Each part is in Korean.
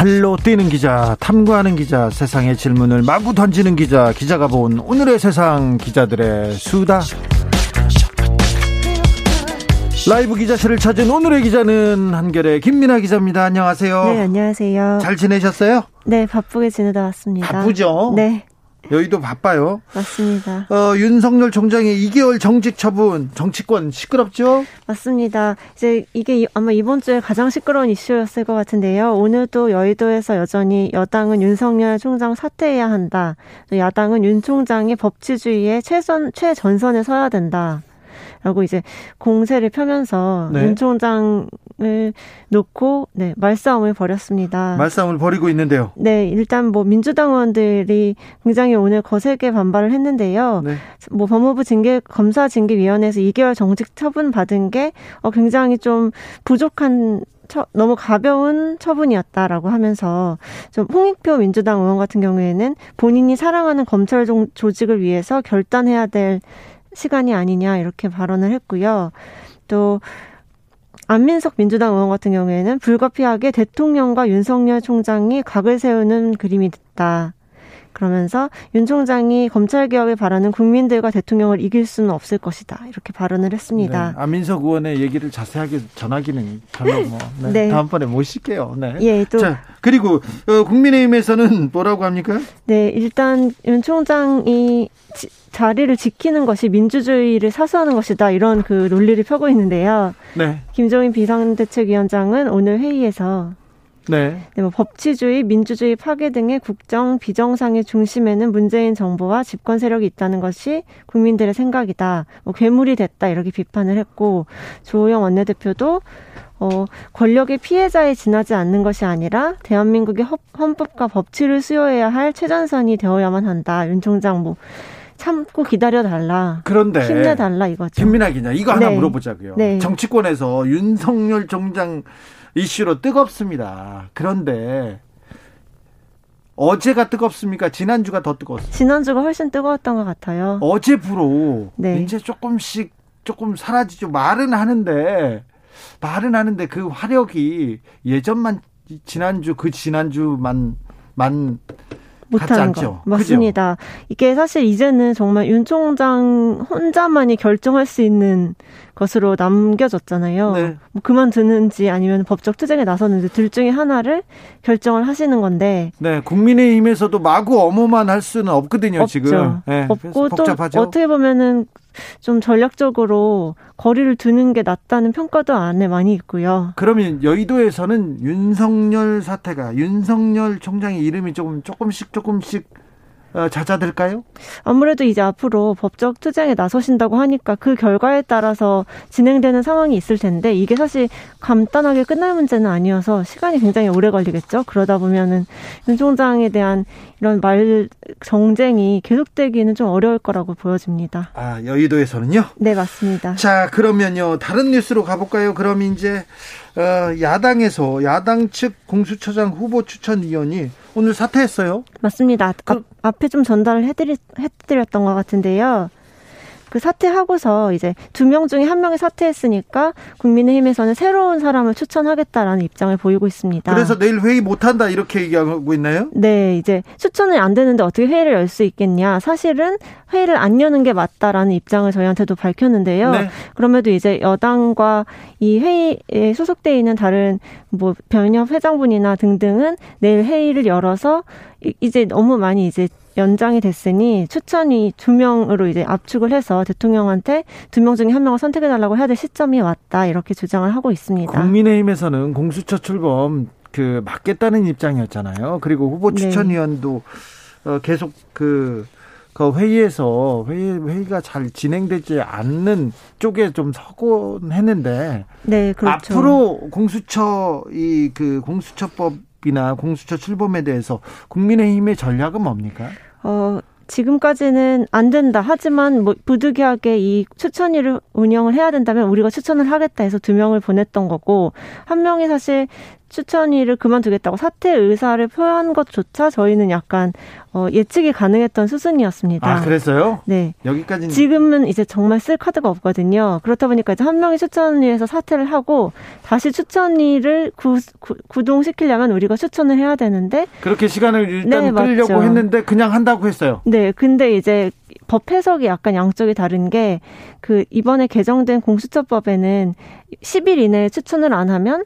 발로 뛰는 기자, 탐구하는 기자, 세상의 질문을 마구 던지는 기자, 기자가 본 오늘의 세상 기자들의 수다. 라이브 기자실을 찾은 오늘의 기자는 한결의 김민아 기자입니다. 안녕하세요. 네, 안녕하세요. 잘 지내셨어요? 네, 바쁘게 지내다 왔습니다. 바쁘죠? 네. 여의도 바빠요. 맞습니다. 어, 윤석열 총장의 2개월 정직 처분, 정치권 시끄럽죠? 맞습니다. 이제 이게 아마 이번 주에 가장 시끄러운 이슈였을 것 같은데요. 오늘도 여의도에서 여전히 여당은 윤석열 총장 사퇴해야 한다. 야당은 윤 총장이 법치주의의 최선, 최전선에 서야 된다. 라고 이제 공세를 펴면서 네. 윤 총장 을 놓고 네, 말싸움을 벌였습니다. 말싸움을 벌이고 있는데요. 네, 일단 뭐 민주당 의원들이 굉장히 오늘 거세게 반발을 했는데요. 네. 뭐 법무부 징계 검사 징계 위원회에서 2개월 정직 처분 받은 게 어, 굉장히 좀 부족한 처, 너무 가벼운 처분이었다라고 하면서 좀 홍익표 민주당 의원 같은 경우에는 본인이 사랑하는 검찰 조직을 위해서 결단해야 될 시간이 아니냐 이렇게 발언을 했고요. 또 안민석 민주당 의원 같은 경우에는 불가피하게 대통령과 윤석열 총장이 각을 세우는 그림이 됐다. 그러면서 윤 총장이 검찰 개혁을 바라는 국민들과 대통령을 이길 수는 없을 것이다. 이렇게 발언을 했습니다. 네, 안민석 의원의 얘기를 자세하게 전하기는 별로 뭐 네, 네. 다음번에 모실게요. 네. 예, 또 자, 그리고 어, 국민의힘에서는 뭐라고 합니까? 네, 일단 윤 총장이 지, 자리를 지키는 것이 민주주의를 사수하는 것이다 이런 그 논리를 펴고 있는데요. 네. 김종인 비상대책위원장은 오늘 회의에서 네. 네, 뭐 법치주의, 민주주의 파괴 등의 국정 비정상의 중심에는 문재인 정부와 집권 세력이 있다는 것이 국민들의 생각이다. 뭐 괴물이 됐다 이렇게 비판을 했고 조호영 원내대표도 어, 권력의 피해자에 지나지 않는 것이 아니라 대한민국의 헌법과 법치를 수여해야 할 최전선이 되어야만 한다. 윤 총장 뭐 참고 기다려 달라. 그런데 힘내 달라 이거죠. 김민아 기자 이거 하나 네. 물어보자고요. 네. 정치권에서 윤석열 총장 이슈로 뜨겁습니다. 그런데 어제가 뜨겁습니까? 지난주가 더 뜨거웠어요. 지난주가 훨씬 뜨거웠던 것 같아요. 어제부로 네. 이제 조금씩 조금 사라지죠. 말은 하는데 말은 하는데 그 화력이 예전만 지난주 그 지난주만 만 못하는 거 맞습니다. 그죠? 이게 사실 이제는 정말 윤 총장 혼자만이 결정할 수 있는 것으로 남겨졌잖아요. 네. 뭐 그만두는지 아니면 법적 투쟁에 나서는지 둘 중에 하나를 결정을 하시는 건데. 네, 국민의힘에서도 마구 어머만 할 수는 없거든요. 없죠. 지금 네, 없고 또 어떻게 보면은 좀 전략적으로 거리를 두는 게 낫다는 평가도 안에 많이 있고요. 그러면 여의도에서는 윤석열 사태가 윤석열 총장의 이름이 조금 조금씩 조금씩 어, 잦아들까요? 아무래도 이제 앞으로 법적 투쟁에 나서신다고 하니까 그 결과에 따라서 진행되는 상황이 있을 텐데 이게 사실 간단하게 끝날 문제는 아니어서 시간이 굉장히 오래 걸리겠죠. 그러다 보면은 윤 총장에 대한 이런 말 정쟁이 계속되기는 좀 어려울 거라고 보여집니다. 아 여의도에서는요? 네 맞습니다. 자 그러면요 다른 뉴스로 가볼까요? 그럼 이제 어, 야당에서 야당 측 공수처장 후보 추천위원이 오늘 사퇴했어요? 맞습니다. 그, 앞, 앞에 좀 전달을 해드리, 해드렸던 것 같은데요. 그 사퇴하고서 이제 두 명 중에 한 명이 사퇴했으니까 국민의힘에서는 새로운 사람을 추천하겠다라는 입장을 보이고 있습니다. 그래서 내일 회의 못 한다 이렇게 얘기하고 있나요? 네, 이제 추천이 안 되는데 어떻게 회의를 열 수 있겠냐. 사실은 회의를 안 여는 게 맞다라는 입장을 저희한테도 밝혔는데요. 네. 그럼에도 이제 여당과 이 회의에 소속돼 있는 다른 뭐 변협 회장분이나 등등은 내일 회의를 열어서 이제 너무 많이 이제 연장이 됐으니 추천이 두 명으로 이제 압축을 해서 대통령한테 두 명 중에 한 명을 선택해 달라고 해야 될 시점이 왔다 이렇게 주장을 하고 있습니다. 국민의힘에서는 공수처 출범 그 막겠다는 입장이었잖아요. 그리고 후보 네. 추천위원도 네. 어, 계속 그, 그 회의에서 회의, 회의가 잘 진행되지 않는 쪽에 좀 서곤 했는데 네, 그렇죠. 앞으로 공수처 이 그 공수처법 이나 공수처 출범에 대해서 국민의힘의 전략은 뭡니까? 어, 지금까지는 안 된다. 하지만 뭐 부득이하게 이 추천위를 운영을 해야 된다면 우리가 추천을 하겠다 해서 두 명을 보냈던 거고 한 명이 사실 추천위를 그만두겠다고 사퇴 의사를 표한 것조차 저희는 약간 어, 예측이 가능했던 수순이었습니다. 아, 그랬어요? 네. 여기까지 지금은 이제 정말 쓸 카드가 없거든요. 그렇다 보니까 이제 한 명이 추천위에서 사퇴를 하고 다시 추천위를 구, 구 동시키려면 우리가 추천을 해야 되는데 그렇게 시간을 일단 네, 끌려고 맞죠. 했는데 그냥 한다고 했어요. 네. 근데 이제 법 해석이 약간 양쪽이 다른 게 그 이번에 개정된 공수처법에는 10일 이내에 추천을 안 하면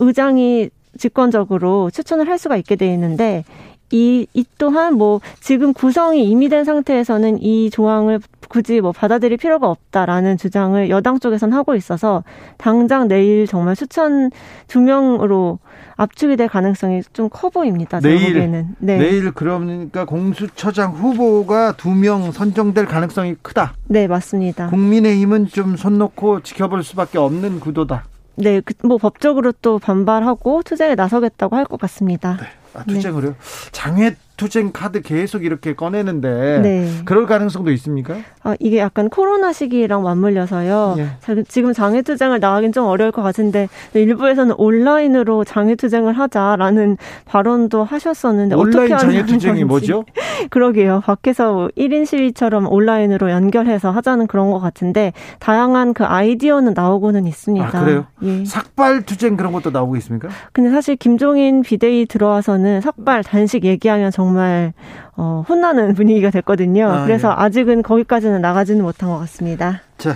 의장이 직권적으로 추천을 할 수가 있게 돼 있는데 이, 이 또한 뭐 지금 구성이 이미 된 상태에서는 이 조항을 굳이 뭐 받아들일 필요가 없다라는 주장을 여당 쪽에선 하고 있어서 당장 내일 정말 추천 두 명으로 압축이 될 가능성이 좀 커 보입니다. 내일. 네. 내일 그러니까 공수처장 후보가 두 명 선정될 가능성이 크다. 네, 맞습니다. 국민의힘은 좀 손 놓고 지켜볼 수밖에 없는 구도다. 네, 그, 뭐 법적으로 또 반발하고 투쟁에 나서겠다고 할 것 같습니다. 네. 아, 투쟁으로요? 네. 장애 투쟁 카드 계속 이렇게 꺼내는데 네. 그럴 가능성도 있습니까? 아, 이게 약간 코로나 시기랑 맞물려서요. 예. 지금 장애 투쟁을 나가긴 좀 어려울 것 같은데 일부에서는 온라인으로 장애 투쟁을 하자라는 발언도 하셨었는데 온라인 어떻게 장애 투쟁이 뭐죠? 그러게요. 밖에서 1인 시위처럼 온라인으로 연결해서 하자는 그런 것 같은데 다양한 그 아이디어는 나오고는 있습니다. 아, 그래요? 예. 삭발 투쟁 그런 것도 나오고 있습니까? 근데 사실 김종인 비대위 들어와서는 삭발 단식 얘기하면 정말 정말 어, 혼나는 분위기가 됐거든요. 아, 그래서 예. 아직은 거기까지는 나가지는 못한 것 같습니다. 자,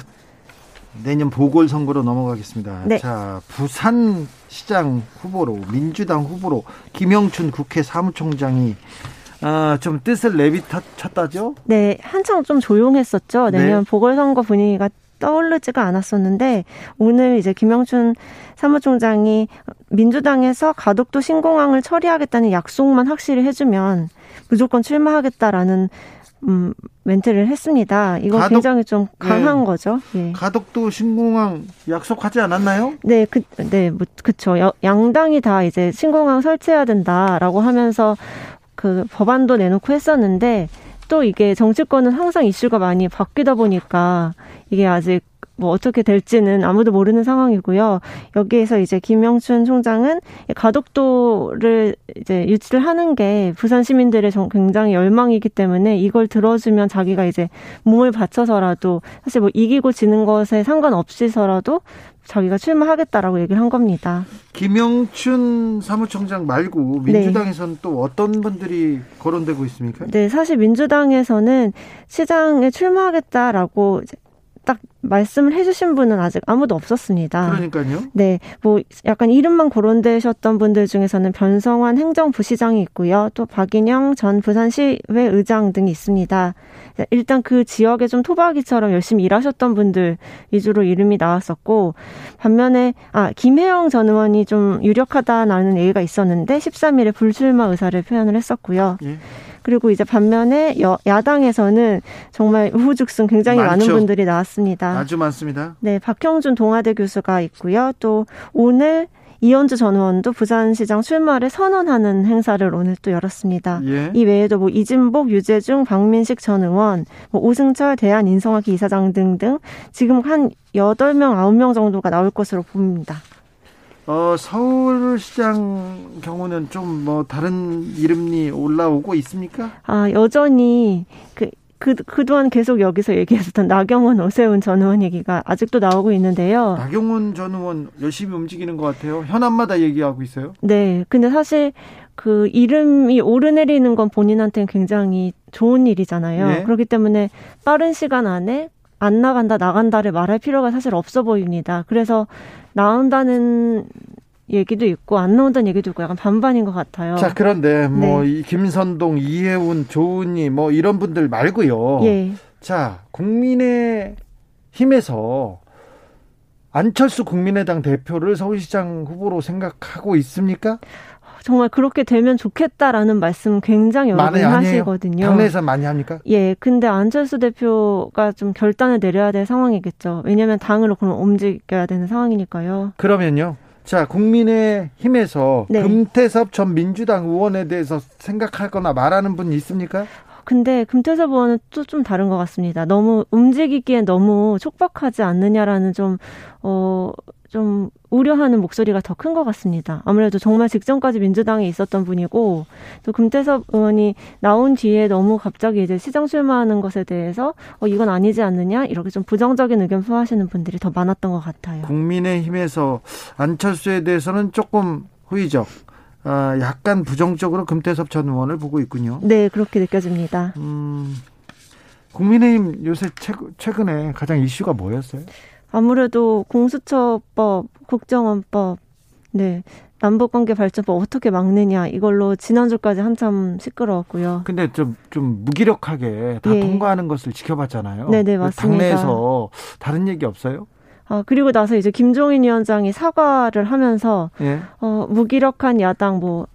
내년 보궐선거로 넘어가겠습니다. 네. 자, 부산 시장 후보로 민주당 후보로 김영춘 국회 사무총장이 아, 좀 뜻을 내비쳤다죠? 네, 한창 좀 조용했었죠. 내년 네. 보궐선거 분위기가 떠오르지가 않았었는데 오늘 이제 김영춘 사무총장이 민주당에서 가덕도 신공항을 처리하겠다는 약속만 확실히 해주면 무조건 출마하겠다라는 음, 멘트를 했습니다. 이거 가덕, 굉장히 좀 강한 네. 거죠. 예. 가덕도 신공항 약속하지 않았나요? 네, 그, 네, 뭐, 그쵸. 양당이 다 이제 신공항 설치해야 된다라고 하면서 그 법안도 내놓고 했었는데 또 이게 정치권은 항상 이슈가 많이 바뀌다 보니까 이게 아직 뭐 어떻게 될지는 아무도 모르는 상황이고요. 여기에서 이제 김영춘 총장은 가덕도를 이제 유치를 하는 게 부산 시민들의 굉장히 열망이기 때문에 이걸 들어주면 자기가 이제 몸을 바쳐서라도 사실 뭐 이기고 지는 것에 상관없이서라도 자기가 출마하겠다라고 얘기를 한 겁니다. 김영춘 사무총장 말고 민주당에서는 네. 또 어떤 분들이 거론되고 있습니까? 네, 사실 민주당에서는 시장에 출마하겠다라고 딱 말씀을 해주신 분은 아직 아무도 없었습니다. 그러니까요. 네, 뭐 약간 이름만 거론되셨던 분들 중에서는 변성환 행정부시장이 있고요. 또 박인영 전 부산시의회 의장 등이 있습니다. 일단 그 지역에 좀 토박이처럼 열심히 일하셨던 분들 위주로 이름이 나왔었고 반면에 아 김혜영 전 의원이 좀 유력하다라는 얘기가 있었는데 13일에 불출마 의사를 표현을 했었고요. 예. 그리고 이제 반면에 여, 야당에서는 정말 우후죽순 굉장히 많죠. 많은 분들이 나왔습니다. 아주 많습니다. 네, 박형준 동아대 교수가 있고요. 또 오늘 이현주 전 의원도 부산시장 출마를 선언하는 행사를 오늘 또 열었습니다. 예. 이 외에도 뭐 이진복, 유재중, 박민식 전 의원, 뭐 오승철 대한인성학기 이사장 등등 지금 한 여덟 명 아홉 명 정도가 나올 것으로 보입니다. 어, 서울시장 경우는 좀 뭐 다른 이름이 올라오고 있습니까? 아, 여전히 그, 그, 그동안 계속 여기서 얘기했었던 나경원, 오세훈 전 의원 얘기가 아직도 나오고 있는데요. 나경원 전 의원 열심히 움직이는 것 같아요. 현안마다 얘기하고 있어요. 네. 근데 사실 그 이름이 오르내리는 건 본인한테는 굉장히 좋은 일이잖아요. 네. 그렇기 때문에 빠른 시간 안에 안 나간다, 나간다를 말할 필요가 사실 없어 보입니다. 그래서 나온다는 얘기도 있고 안 나온다는 얘기도 있고 약간 반반인 것 같아요. 자 그런데 뭐 네. 김선동, 이혜훈, 조은희 뭐 이런 분들 말고요. 예. 자 국민의 힘에서 안철수 국민의당 대표를 서울시장 후보로 생각하고 있습니까? 정말 그렇게 되면 좋겠다라는 말씀 굉장히 여러 분 하시거든요. 당내에서 많이 합니까? 예. 근데 안철수 대표가 좀 결단을 내려야 될 상황이겠죠. 왜냐하면 당으로 그럼 움직여야 되는 상황이니까요. 그러면요. 자, 국민의 힘에서 네. 금태섭 전 민주당 의원에 대해서 생각할 거나 말하는 분 있습니까? 근데 금태섭 의원은 또 좀 다른 것 같습니다. 너무 움직이기엔 너무 촉박하지 않느냐라는 좀, 어, 좀 우려하는 목소리가 더 큰 것 같습니다. 아무래도 정말 직전까지 민주당에 있었던 분이고 또 금태섭 의원이 나온 뒤에 너무 갑자기 이제 시장 출마하는 것에 대해서 어 이건 아니지 않느냐 이렇게 좀 부정적인 의견 표하시는 분들이 더 많았던 것 같아요. 국민의힘에서 안철수에 대해서는 조금 후의적. 아, 약간 부정적으로 금태섭 전 의원을 보고 있군요. 네, 그렇게 느껴집니다. 음, 국민의힘 요새 최근에 가장 이슈가 뭐였어요? 아무래도 공수처법, 국정원법, 네. 남북관계 발전법 어떻게 막느냐 이걸로 지난주까지 한참 시끄러웠고요. 근데 좀 좀 무기력하게 다 예. 통과하는 것을 지켜봤잖아요. 네네 네, 맞습니다. 당내에서 다른 얘기 없어요? 아, 그리고 나서 이제 김종인 위원장이 사과를 하면서, 예. 어, 무기력한 야당, 뭐,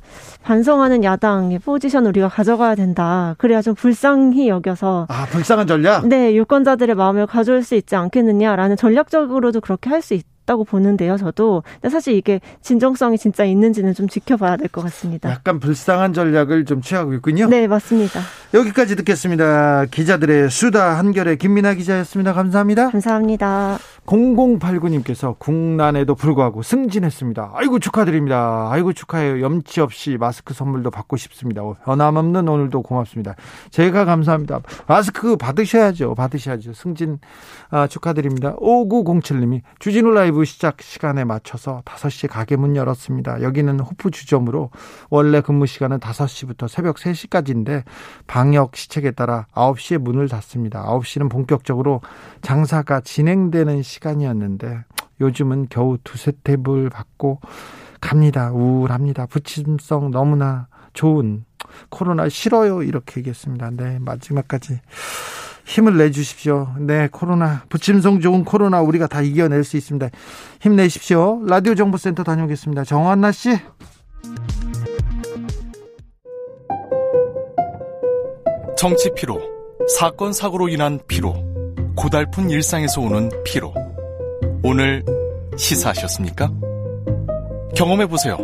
반성하는 야당의 포지션 우리가 가져가야 된다. 그래야 좀 불쌍히 여겨서. 아, 불쌍한 전략? 네, 유권자들의 마음을 가져올 수 있지 않겠느냐라는 전략적으로도 그렇게 할 수 있다. 있다고 보는데요, 저도. 근데 사실 이게 진정성이 진짜 있는지는 좀 지켜봐야 될 것 같습니다. 약간 불쌍한 전략을 좀 취하고 있군요. 네, 맞습니다. 여기까지 듣겠습니다. 기자들의 수다 한결의 김민아 기자였습니다. 감사합니다. 감사합니다. 0089님께서 국난에도 불구하고 승진했습니다. 아이고 축하드립니다. 아이고 축하해요. 염치 없이 마스크 선물도 받고 싶습니다. 변함없는 오늘도 고맙습니다. 제가 감사합니다. 마스크 받으셔야죠. 받으셔야죠. 승진 아, 축하드립니다. 5907님이 주진우 라이브 시작 시간에 맞춰서 5시 가게 문 열었습니다. 여기는 호프 주점으로 원래 근무 시간은 5시부터 새벽 3시까지인데 방역 시책에 따라 9시에 문을 닫습니다. 9시는 본격적으로 장사가 진행되는 시간 이었는데 요즘은 겨우 두세 테이블 받고 갑니다. 우울합니다. 부침성 너무나 좋은 코로나 싫어요. 이렇게 얘기했습니다. 네, 마지막까지 힘을 내주십시오. 네, 코로나, 부침성 좋은 코로나 우리가 다 이겨낼 수 있습니다. 힘내십시오. 라디오 정보센터 다녀오겠습니다. 정한나 씨. 정치 피로, 사건 사고로 인한 피로, 고달픈 일상에서 오는 피로. 오늘 시사하셨습니까? 경험해 보세요.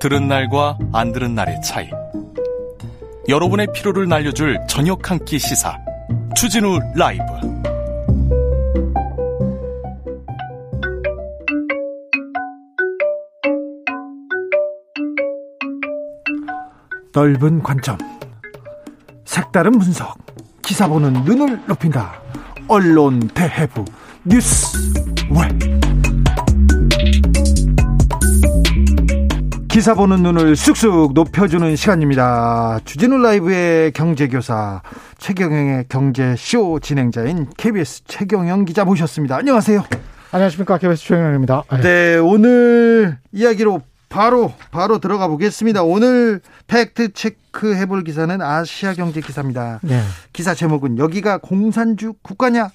들은 날과 안 들은 날의 차이. 여러분의 피로를 날려줄 저녁 한 끼 시사. 추진우 라이브 넓은 관점 색다른 분석 기사 보는 눈을 높인다 언론 대해부 뉴스 왜 기사 보는 눈을 쑥쑥 높여주는 시간입니다. 주진우 라이브의 경제교사 최경영의 경제쇼 진행자인 KBS 최경영 기자 모셨습니다. 안녕하세요. 안녕하십니까. KBS 최경영입니다. 네, 오늘 이야기로 바로 바로 들어가 보겠습니다. 오늘 팩트 체크 해볼 기사는 아시아 경제 기사입니다. 네. 기사 제목은 여기가 공산주의 국가냐?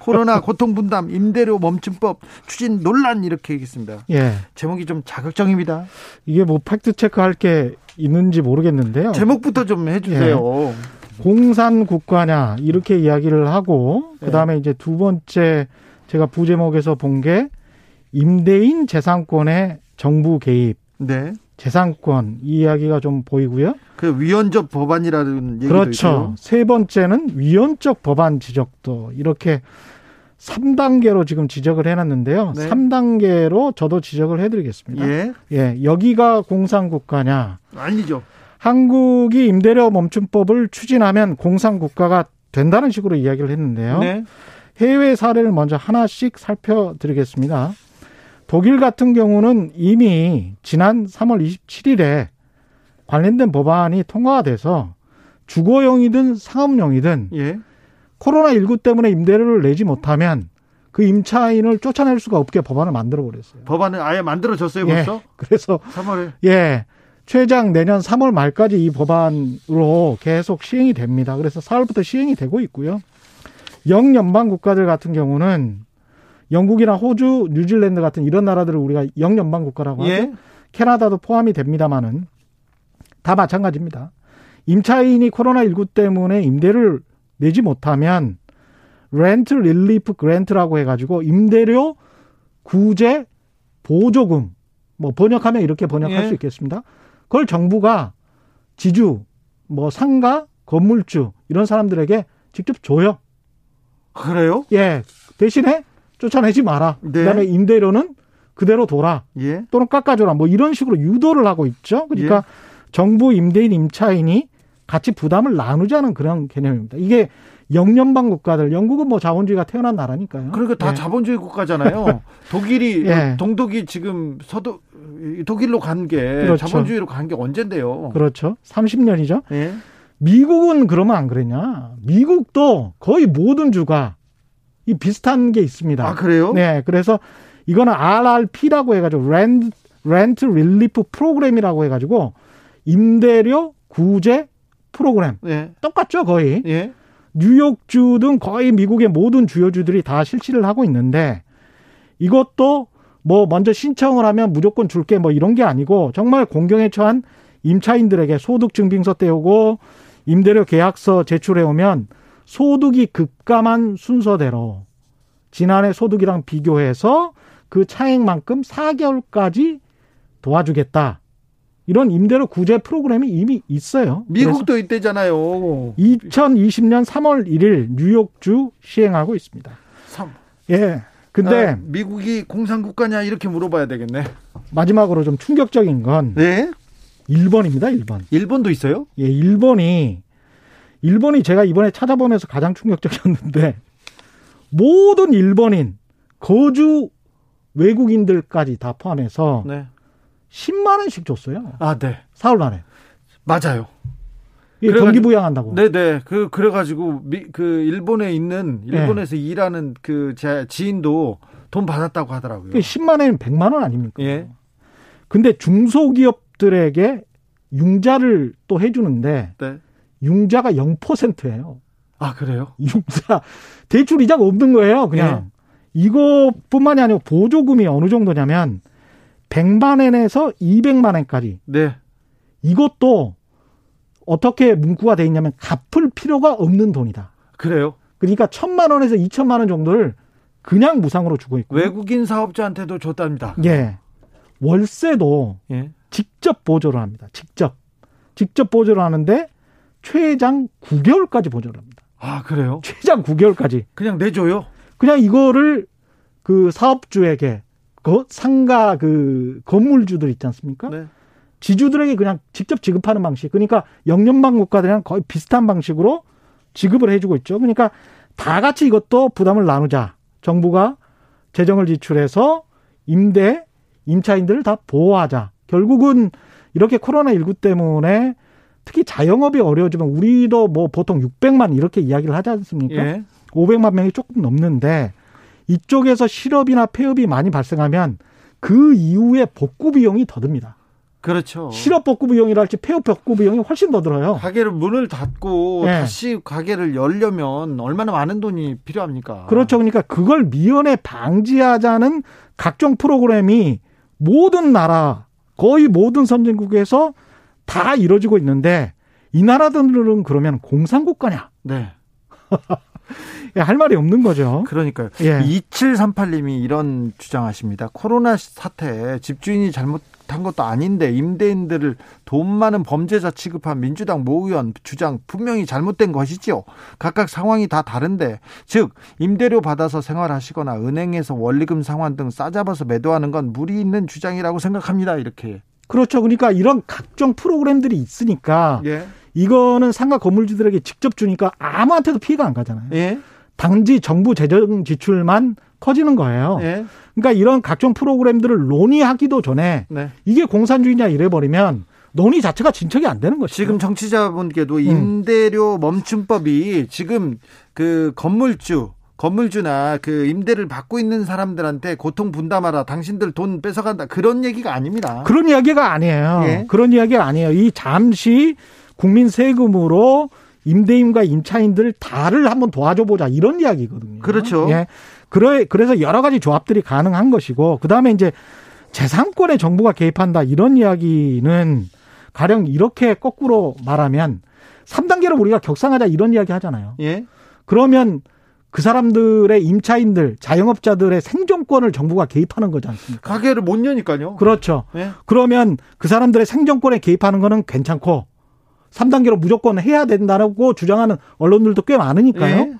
코로나 고통 분담 임대료 멈춤법 추진 논란 이렇게 얘기했습니다. 예. 제목이 좀 자극적입니다. 이게 뭐 팩트 체크할 게 있는지 모르겠는데요. 제목부터 좀 해주세요. 예. 공산 국가냐 이렇게 이야기를 하고 예. 그다음에 이제 두 번째 제가 부제목에서 본 게 임대인 재산권의 정부 개입. 네. 재산권 이 이야기가 좀 보이고요. 그 위헌적 법안이라는 얘기도 그렇죠. 있고요. 세 번째는 위헌적 법안 지적도 이렇게 3단계로 지금 지적을 해놨는데요. 네. 3단계로 저도 지적을 해드리겠습니다. 예. 예. 여기가 공산국가냐? 아니죠. 한국이 임대료 멈춤법을 추진하면 공산국가가 된다는 식으로 이야기를 했는데요. 네. 해외 사례를 먼저 하나씩 살펴드리겠습니다. 독일 같은 경우는 이미 지난 3월 27일에 관련된 법안이 통과가 돼서 주거용이든 상업용이든 예. 코로나19 때문에 임대료를 내지 못하면 그 임차인을 쫓아낼 수가 없게 법안을 만들어 버렸어요. 법안을 아예 만들어졌어요, 예. 벌써? 예. 그래서 3월에 예. 최장 내년 3월 말까지 이 법안으로 계속 시행이 됩니다. 그래서 4월부터 시행이 되고 있고요. 영연방 국가들 같은 경우는 영국이나 호주, 뉴질랜드 같은 이런 나라들을 우리가 영연방 국가라고 하죠. 예. 캐나다도 포함이 됩니다마는 다 마찬가지입니다. 임차인이 코로나19 때문에 임대료를 내지 못하면 rent relief grant라고 해가지고 임대료 구제 보조금 뭐 번역하면 이렇게 번역할 예. 수 있겠습니다. 그걸 정부가 지주 뭐 상가 건물주 이런 사람들에게 직접 줘요. 그래요? 예. 대신에 쫓아내지 마라. 네. 그다음에 임대료는 그대로 둬라. 예. 또는 깎아줘라. 뭐 이런 식으로 유도를 하고 있죠. 그러니까 예. 정부 임대인 임차인이 같이 부담을 나누자는 그런 개념입니다. 이게 영연방 국가들, 영국은 뭐 자본주의가 태어난 나라니까요. 그러니까 다 예. 자본주의 국가잖아요. 독일이 예. 동독이 지금 서도 독일로 간게 그렇죠. 자본주의로 간 게 언젠데요. 그렇죠. 30년이죠. 예. 미국은 그러면 안 그랬냐? 미국도 거의 모든 주가 이 비슷한 게 있습니다. 아 그래요? 네, 그래서 이거는 RRP라고 해가지고 rent rent relief program이라고 해가지고 임대료 구제 프로그램 예. 똑같죠 거의. 예. 뉴욕주 등 거의 미국의 모든 주요주들이 다 실시를 하고 있는데 이것도 뭐 먼저 신청을 하면 무조건 줄게 뭐 이런 게 아니고 정말 공경에 처한 임차인들에게 소득 증빙서 떼오고 임대료 계약서 제출해 오면 소득이 급감한 순서대로 지난해 소득이랑 비교해서 그 차액만큼 4개월까지 도와주겠다. 이런 임대료 구제 프로그램이 이미 있어요. 미국도 있대잖아요. 2020년 3월 1일 뉴욕주 시행하고 있습니다. 3. 예. 근데 아, 미국이 공산국가냐 이렇게 물어봐야 되겠네. 마지막으로 좀 충격적인 건 네? 일본입니다. 일본. 일본도 있어요? 예, 일본이 일본이 제가 이번에 찾아보면서 가장 충격적이었는데 모든 일본인 거주 외국인들까지 다 포함해서 네. 10만 원씩 줬어요. 아, 네. 사흘 만에. 맞아요. 예, 경기 부양한다고. 네, 네. 그 그래가지고 미, 그 일본에 있는 일본에서 네. 일하는 그 제 지인도 돈 받았다고 하더라고요. 10만 원이면 100만 원 아닙니까? 예. 근데 중소기업들에게 융자를 또 해주는데 네. 융자가 0%예요. 아 그래요? 융자 대출 이자가 없는 거예요. 그냥 네. 이것뿐만이 아니고 보조금이 어느 정도냐면 100만 원에서 200만 원까지. 네. 이것도 어떻게 문구가 돼 있냐면 갚을 필요가 없는 돈이다. 그래요? 그러니까 천만 원에서 2천만 원 정도를 그냥 무상으로 주고 있고 외국인 사업자한테도 줬답니다. 예. 월세도 예. 직접 보조를 합니다. 직접. 직접 보조를 하는데 최장 9개월까지 보조를 합니다. 아, 그래요? 최장 9개월까지. 그냥 내줘요? 그냥 이거를 그 사업주에게 그 상가 그 건물주들 있지 않습니까? 네. 지주들에게 그냥 직접 지급하는 방식. 그러니까 영연방 국가들이랑 거의 비슷한 방식으로 지급을 해주고 있죠. 그러니까 다 같이 이것도 부담을 나누자. 정부가 재정을 지출해서 임대 임차인들을 다 보호하자. 결국은 이렇게 코로나19 때문에 특히 자영업이 어려워지면 우리도 뭐 보통 600만 이렇게 이야기를 하지 않습니까? 예. 500만 명이 조금 넘는데 이쪽에서 실업이나 폐업이 많이 발생하면 그 이후에 복구 비용이 더 듭니다. 그렇죠. 실업 복구 비용이랄지 폐업 복구 비용이 훨씬 더 들어요. 가게를 문을 닫고 네. 다시 가게를 열려면 얼마나 많은 돈이 필요합니까? 그렇죠. 그러니까 그걸 미연에 방지하자는 각종 프로그램이 모든 나라 거의 모든 선진국에서 다 이루어지고 있는데 이 나라들은 그러면 공산국가냐? 네. 할 말이 없는 거죠. 그러니까요. 예. 2738님이 이런 주장하십니다. 코로나 사태 집주인이 잘못한 것도 아닌데 임대인들을 돈 많은 범죄자 취급한 민주당 모 의원 주장 분명히 잘못된 것이지요. 각각 상황이 다 다른데 즉 임대료 받아서 생활하시거나 은행에서 원리금 상환 등 싸잡아서 매도하는 건 무리 있는 주장이라고 생각합니다. 이렇게. 그렇죠. 그러니까 이런 각종 프로그램들이 있으니까 예. 이거는 상가 건물주들에게 직접 주니까 아무한테도 피해가 안 가잖아요. 예. 단지 정부 재정 지출만 커지는 거예요. 네. 그러니까 이런 각종 프로그램들을 논의하기도 전에 네. 이게 공산주의냐 이래버리면 논의 자체가 진척이 안 되는 것이죠. 지금 정치자분께도 음. 임대료 멈춤법이 지금 그 건물주 건물주나 그 임대를 받고 있는 사람들한테 고통 분담하라. 당신들 돈 뺏어간다. 그런 얘기가 아닙니다. 그런 이야기가 아니에요. 예? 그런 이야기가 아니에요. 이 잠시 국민 세금으로 임대인과 임차인들 다를 한번 도와줘 보자 이런 이야기거든요. 그렇죠. 예. 그래 그래서 여러 가지 조합들이 가능한 것이고 그다음에 이제 재산권에 정부가 개입한다 이런 이야기는 가령 이렇게 거꾸로 말하면 3단계로 우리가 격상하자 이런 이야기 하잖아요. 예. 그러면 그 사람들의 임차인들, 자영업자들의 생존권을 정부가 개입하는 거지 않습니까? 가게를 못 여니까요. 그렇죠. 예. 그러면 그 사람들의 생존권에 개입하는 거는 괜찮고 3단계로 무조건 해야 된다고 주장하는 언론들도 꽤 많으니까요. 예.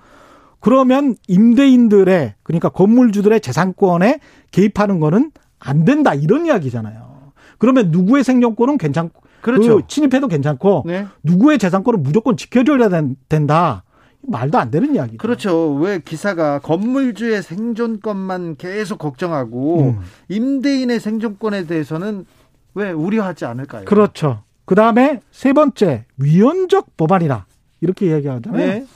그러면 임대인들의 그러니까 건물주들의 재산권에 개입하는 거는 안 된다 이런 이야기잖아요. 그러면 누구의 생존권은 괜찮고 그렇죠. 그 침입해도 괜찮고 네. 누구의 재산권은 무조건 지켜줘야 된다. 말도 안 되는 이야기. 그렇죠. 왜 기사가 건물주의 생존권만 계속 걱정하고 음. 임대인의 생존권에 대해서는 왜 우려하지 않을까요? 그렇죠. 그 다음에 세 번째 위헌적 법안이다 이렇게 이야기하잖아요. 네.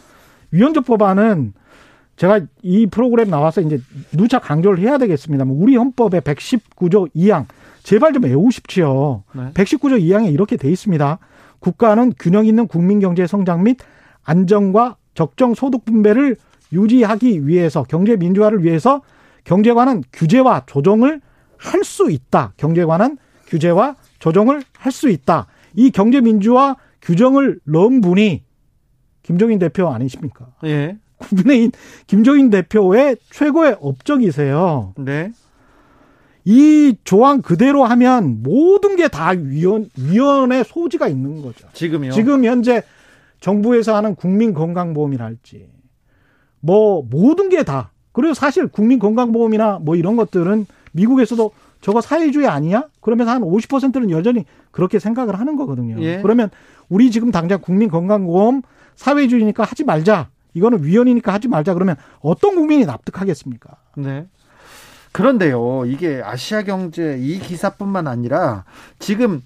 위헌적 법안은 제가 이 프로그램 나와서 이제 누차 강조를 해야 되겠습니다. 우리 헌법의 119조 2항 제발 좀 외우십시오. 네. 119조 2항에 이렇게 돼 있습니다. 국가는 균형 있는 국민 경제 성장 및 안정과 적정 소득 분배를 유지하기 위해서 경제 민주화를 위해서 경제 관한 규제와 조정을 할 수 있다. 경제 관한 규제와 조정을 할 수 있다. 이 경제 민주화 규정을 넣은 분이 김종인 대표 아니십니까? 예. 국민의힘 김종인 대표의 최고의 업적이세요. 네. 이 조항 그대로 하면 모든 게 다 위원 위원의 소지가 있는 거죠. 지금요. 지금 현재 정부에서 하는 국민건강보험이랄지 뭐 모든 게 다. 그리고 사실 국민건강보험이나 뭐 이런 것들은 미국에서도 저거 사회주의 아니야? 그러면서 한 50%는 여전히 그렇게 생각을 하는 거거든요. 예. 그러면 우리 지금 당장 국민건강보험 사회주의니까 하지 말자. 이거는 위헌이니까 하지 말자. 그러면 어떤 국민이 납득하겠습니까? 네. 그런데요, 이게 아시아 경제 이 기사뿐만 아니라 지금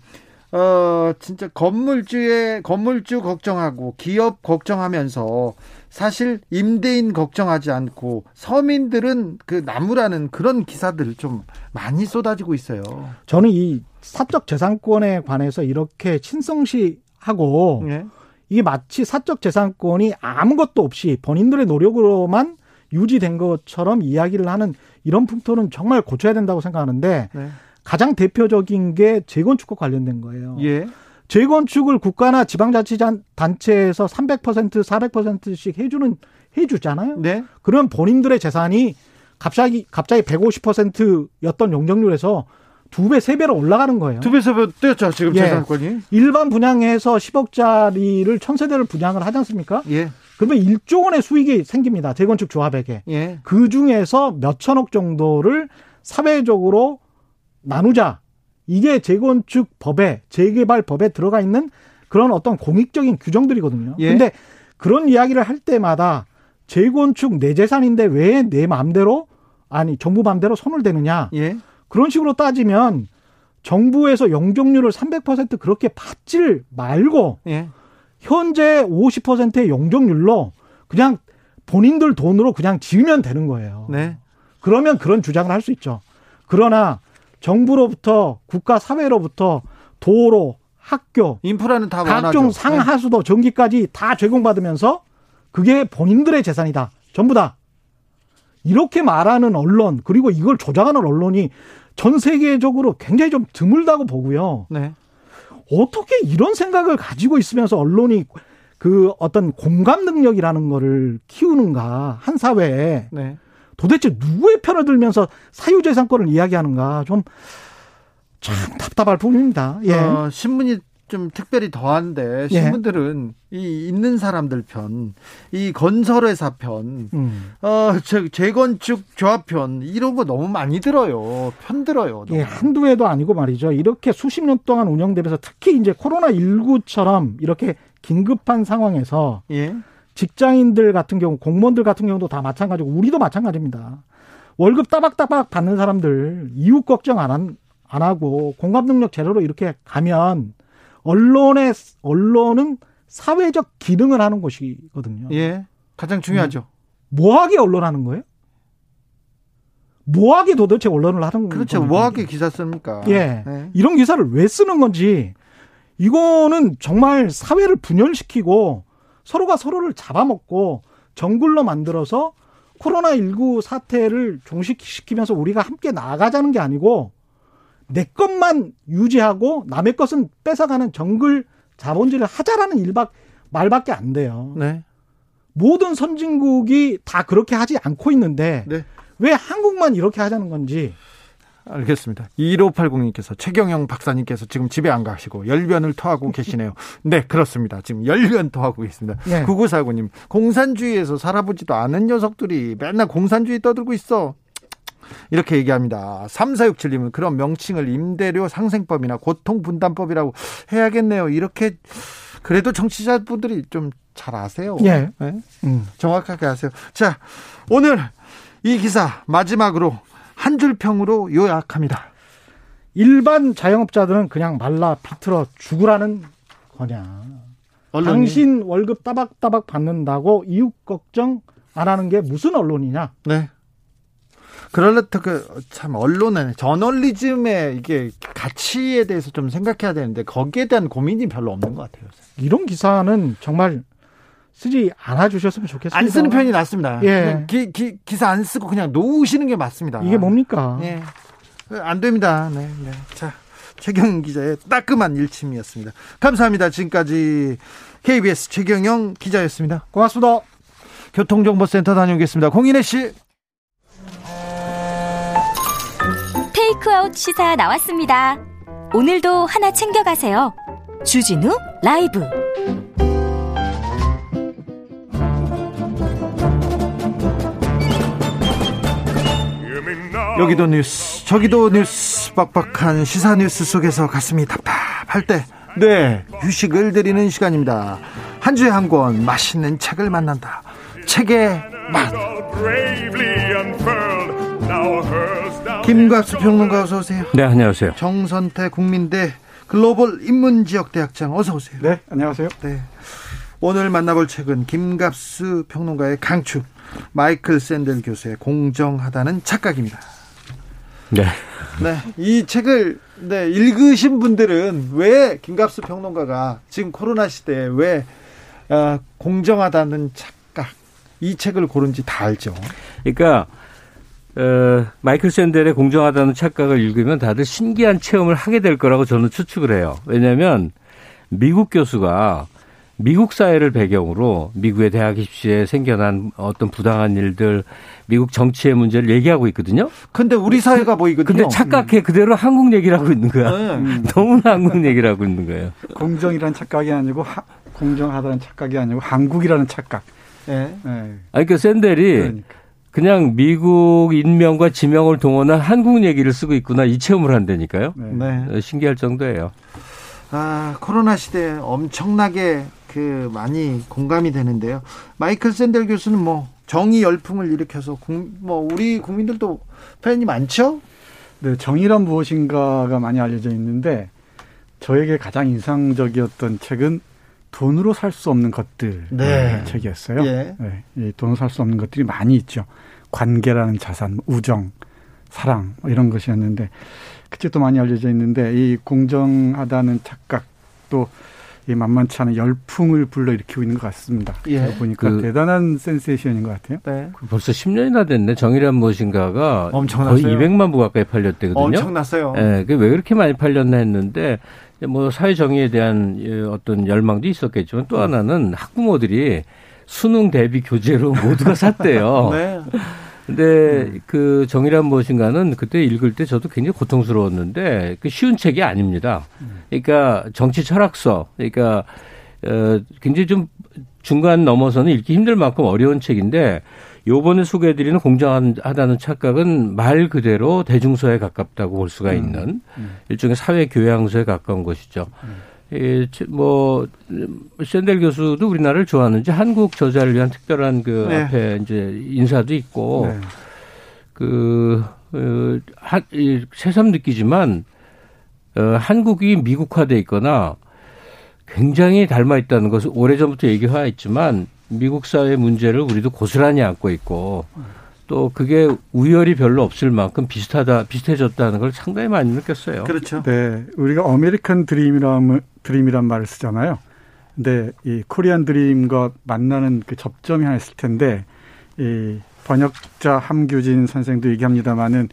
어 진짜 건물주의 건물주 걱정하고 기업 걱정하면서 사실 임대인 걱정하지 않고 서민들은 그 나무라는 그런 기사들 좀 많이 쏟아지고 있어요. 저는 이 사적 재산권에 관해서 이렇게 친성시하고 네. 이게 마치 사적 재산권이 아무것도 없이 본인들의 노력으로만 유지된 것처럼 이야기를 하는 이런 풍토는 정말 고쳐야 된다고 생각하는데 네. 가장 대표적인 게 재건축과 관련된 거예요. 예. 재건축을 국가나 지방자치단체에서 300% 400%씩 해주는 해주잖아요. 네. 그럼 본인들의 재산이 갑자기 갑자기 150%였던 용적률에서 두 배, 세 배로 올라가는 거예요. 두 배, 세 배 뛰었죠, 지금 예. 재산권이. 일반 분양해서 10억짜리를 천세대를 분양을 하지 않습니까? 예. 그러면 1조 원의 수익이 생깁니다. 재건축 조합에게. 예. 그 중에서 몇 천억 정도를 사회적으로 나누자. 이게 재건축 법에 재개발 법에 들어가 있는 그런 어떤 공익적인 규정들이거든요. 예. 근데 그런 이야기를 할 때마다 재건축 내 재산인데 왜 내 마음대로 아니 정부 마음대로 손을 대느냐. 예. 그런 식으로 따지면 정부에서 용적률을 300% 그렇게 받질 말고 예. 현재 50%의 용적률로 그냥 본인들 돈으로 그냥 지으면 되는 거예요. 네. 그러면 그런 주장을 할 수 있죠. 그러나 정부로부터 국가 사회로부터 도로, 학교, 인프라는 다 각종 많아죠. 상하수도, 전기까지 다 제공받으면서 그게 본인들의 재산이다. 전부 다. 이렇게 말하는 언론 그리고 이걸 조작하는 언론이 전 세계적으로 굉장히 좀 드물다고 보고요. 네. 어떻게 이런 생각을 가지고 있으면서 언론이 그 어떤 공감 능력이라는 거를 키우는가 한 사회에 네. 도대체 누구의 편을 들면서 사유재산권을 이야기하는가 좀 참 답답할 부분입니다. 예. 어, 신문이 좀 특별히 더한데 예. 신문들은 예. 이 있는 사람들 편, 이 건설회사 편, 음. 어, 재건축 조합 편 이런 거 너무 많이 들어요. 편 들어요. 너무. 예, 한두 해도 아니고 말이죠. 이렇게 수십 년 동안 운영되면서 특히 이제 코로나 19처럼 이렇게 긴급한 상황에서 예. 직장인들 같은 경우, 공무원들 같은 경우도 다 마찬가지고 우리도 마찬가지입니다. 월급 따박따박 받는 사람들 이웃 걱정 안, 한, 안 하고 공감 능력 제로로 이렇게 가면 언론의 언론은 사회적 기능을 하는 곳이거든요. 예. 가장 중요하죠. 뭐하게 언론하는 거예요? 뭐하게 도대체 언론을 하는 거예요? 그렇죠. 뭐하게 기사 씁니까? 예. 네. 이런 기사를 왜 쓰는 건지 이거는 정말 사회를 분열시키고 서로가 서로를 잡아먹고 정글로 만들어서 코로나19 사태를 종식시키면서 우리가 함께 나아가자는 게 아니고 내 것만 유지하고 남의 것은 뺏어가는 정글 자본주의를 하자라는 일박 말밖에 안 돼요. 네. 모든 선진국이 다 그렇게 하지 않고 있는데 네. 왜 한국만 이렇게 하자는 건지 알겠습니다. 1580님께서 최경영 박사님께서 지금 집에 안 가시고 열변을 토하고 계시네요. 네, 그렇습니다. 지금 열변 토하고 계십니다. 네. 9949님, 공산주의에서 살아보지도 않은 녀석들이 맨날 공산주의 떠들고 있어. 이렇게 얘기합니다. 3467님은 그런 명칭을 임대료 상생법이나 고통분담법이라고 해야겠네요. 이렇게 그래도 정치자분들이 좀 잘 아세요. 예. 네? 음, 정확하게 아세요. 자, 오늘 이 기사 마지막으로 한 줄 평으로 요약합니다. 일반 자영업자들은 그냥 말라 비틀어 죽으라는 거냐. 언론이? 당신 월급 따박따박 받는다고 이웃 걱정 안 하는 게 무슨 언론이냐. 네. 그럴래트 그참 언론은 저널리즘의 이게 가치에 대해서 좀 생각해야 되는데 거기에 대한 고민이 별로 없는 것 같아요. 이런 기사는 정말 쓰지 않아 주셨으면 좋겠습니다. 안 쓰는 편이 낫습니다. 예. 기, 기, 기사 안 쓰고 그냥 놓으시는 게 맞습니다. 이게 뭡니까? 예. 안 됩니다. 네, 네. 자, 최경 기자의 따끔한 일침이었습니다. 감사합니다. 지금까지 KBS 최경영 기자였습니다. 고맙습니다. 교통정보센터 다녀오겠습니다. 공인혜 씨. 테이크아웃 시사 나왔습니다. 오늘도 하나 챙겨가세요. 주진우 라이브. 여기도 뉴스, 저기도 뉴스, 빡빡한 시사 뉴스 속에서 가슴이 답답할 때, 네, 휴식을 드리는 시간입니다. 한 주에 한 권 맛있는 책을 만난다. 책의 맛. 김갑수 평론가 어서 오세요. 네, 안녕하세요. 정선태 국민대 글로벌 인문지역대학장 어서 오세요. 네, 안녕하세요. 네. 오늘 만나볼 책은 김갑수 평론가의 강추 마이클 샌델 교수의 공정하다는 착각입니다. 네. 네. 이 책을 네, 읽으신 분들은 왜 김갑수 평론가가 지금 코로나 시대에 왜 어, 공정하다는 착각 이 책을 고른지 다 알죠. 그러니까 어, 마이클 샌델의 공정하다는 착각을 읽으면 다들 신기한 체험을 하게 될 거라고 저는 추측을 해요. 왜냐하면 미국 교수가 미국 사회를 배경으로 미국의 대학 입시에 생겨난 어떤 부당한 일들, 미국 정치의 문제를 얘기하고 있거든요. 근데 우리 사회가 보이거든요. 근데 착각해 그대로 한국 얘기를 하고 있는 거야. 네. 너무나 한국 얘기를 하고 있는 거예요. 공정이라는 착각이 아니고 하, 공정하다는 착각이 아니고 한국이라는 착각. 네. 네. 아니 그러니까 샌델이 그러니까. 그냥 미국 인명과 지명을 동원한 한국 얘기를 쓰고 있구나 이 체험을 한다니까요. 네. 네. 신기할 정도예요. 아 코로나 시대에 엄청나게 그 많이 공감이 되는데요. 마이클 샌델 교수는 뭐 정의 열풍을 일으켜서 국, 뭐 우리 국민들도 팬이 많죠? 네, 정의란 무엇인가가 많이 알려져 있는데 저에게 가장 인상적이었던 책은 돈으로 살 수 없는 것들 네. 책이었어요. 예. 네, 이 돈으로 살 수 없는 것들이 많이 있죠. 관계라는 자산, 우정, 사랑 뭐 이런 것이었는데 그 책도 많이 알려져 있는데 이 공정하다는 착각 또이 만만치 않은 열풍을 불러일으키고 있는 것 같습니다. 예. 보니까 그, 대단한 센세이션인 것 같아요. 네. 그 벌써 10년이나 됐네. 정의란 무엇인가가 엄청났어요. 거의 200만 부 가까이 팔렸대거든요. 엄청났어요. 예. 네, 왜 그렇게 많이 팔렸나 했는데 뭐 사회 정의에 대한 어떤 열망도 있었겠지만 또 하나는 학부모들이 수능 대비 교재로 모두가 샀대요. 네. 근데 음. 그 정의란 무엇인가는 그때 읽을 때 저도 굉장히 고통스러웠는데 그 쉬운 책이 아닙니다. 그러니까 정치 철학서, 그러니까 어 굉장히 좀 중간 넘어서는 읽기 힘들 만큼 어려운 책인데 요번에 소개해드리는 공정하다는 착각은 말 그대로 대중서에 가깝다고 볼 수가 음. 있는 음. 음. 일종의 사회 교양서에 가까운 것이죠. 음. 예, 뭐 샌델 교수도 우리나라를 좋아하는지 한국 저자를 위한 특별한 그 네. 앞에 이제 인사도 있고 네. 그 어, 한, 이, 새삼 느끼지만 어, 한국이 미국화돼 있거나 굉장히 닮아 있다는 것을 오래 전부터 얘기해왔지만 미국 사회 문제를 우리도 고스란히 안고 있고 또 그게 우열이 별로 없을 만큼 비슷하다 비슷해졌다는 걸 상당히 많이 느꼈어요. 그렇죠. 네, 우리가 아메리칸 드림이란 드림이란 말을 쓰잖아요. 근데 이 코리안 드림과 만나는 그 접점이 하나 있을 텐데 이 번역자 함규진 선생도 얘기합니다마는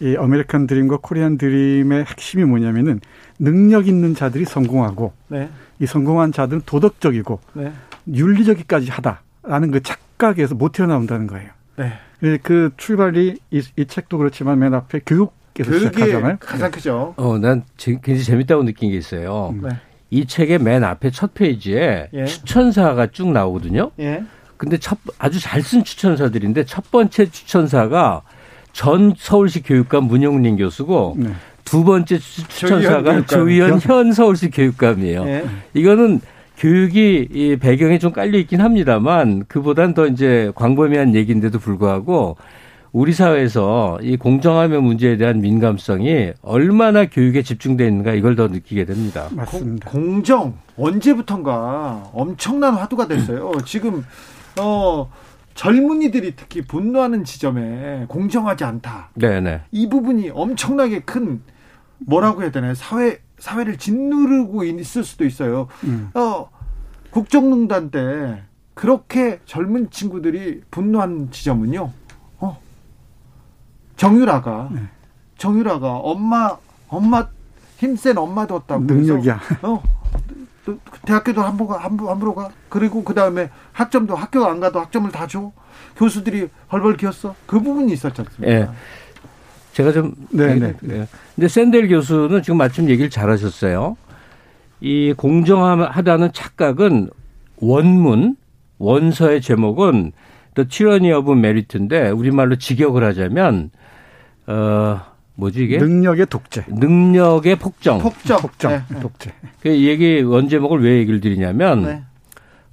이 아메리칸 드림과 코리안 드림의 핵심이 뭐냐면은 능력 있는 자들이 성공하고 네. 이 성공한 자들은 도덕적이고 네. 윤리적이까지 하다라는 그 착각에서 못 튀어나온다는 거예요. 네. 그 출발이 이, 이 책도 그렇지만 맨 앞에 교육 시작하잖아요. 가장 크죠. 어, 난 굉장히 재밌다고 느낀 게 있어요. 네. 이 책의 맨 앞에 첫 페이지에 예. 추천사가 쭉 나오거든요. 예. 근데 첫 아주 잘 쓴 추천사들인데 첫 번째 추천사가 전 서울시 교육감 문용린 교수고 네. 두 번째 추천사가 조희연 현 서울시 교육감이에요. 예. 이거는 교육이 이 배경에 좀 깔려 있긴 합니다만 그보단 더 이제 광범위한 얘기인데도 불구하고 우리 사회에서 이 공정함의 문제에 대한 민감성이 얼마나 교육에 집중되어 있는가 이걸 더 느끼게 됩니다. 맞습니다. 공, 정 언제부턴가 엄청난 화두가 됐어요. 지금 어 젊은이들이 특히 분노하는 지점에 공정하지 않다. 네네. 이 부분이 엄청나게 큰 뭐라고 해야 되나요? 사회 사회를 짓누르고 있을 수도 있어요. 음. 어, 국정농단 때 그렇게 젊은 친구들이 분노한 지점은요. 어, 정유라가 네. 정유라가 엄마 엄마 힘센 엄마 뒀다고 능력이야. 어, 대학교도 함부로 함부, 함부로 가. 그리고 그 다음에 학점도 학교 안 가도 학점을 다 줘. 교수들이 벌벌 기었어. 그 부분이 있었지 않습니까? 예. 제가 좀 네네. 네. 근데 샌델 교수는 지금 마침 얘기를 잘 하셨어요. 이 공정하다는 착각은 원문 원서의 제목은 The Tyranny of Merit인데 우리말로 직역을 하자면 어 뭐지 이게 능력의 독재. 능력의 폭정. 폭정. 폭정. 네. 독재. 그 얘기 원제목을 왜 얘기를 드리냐면 네.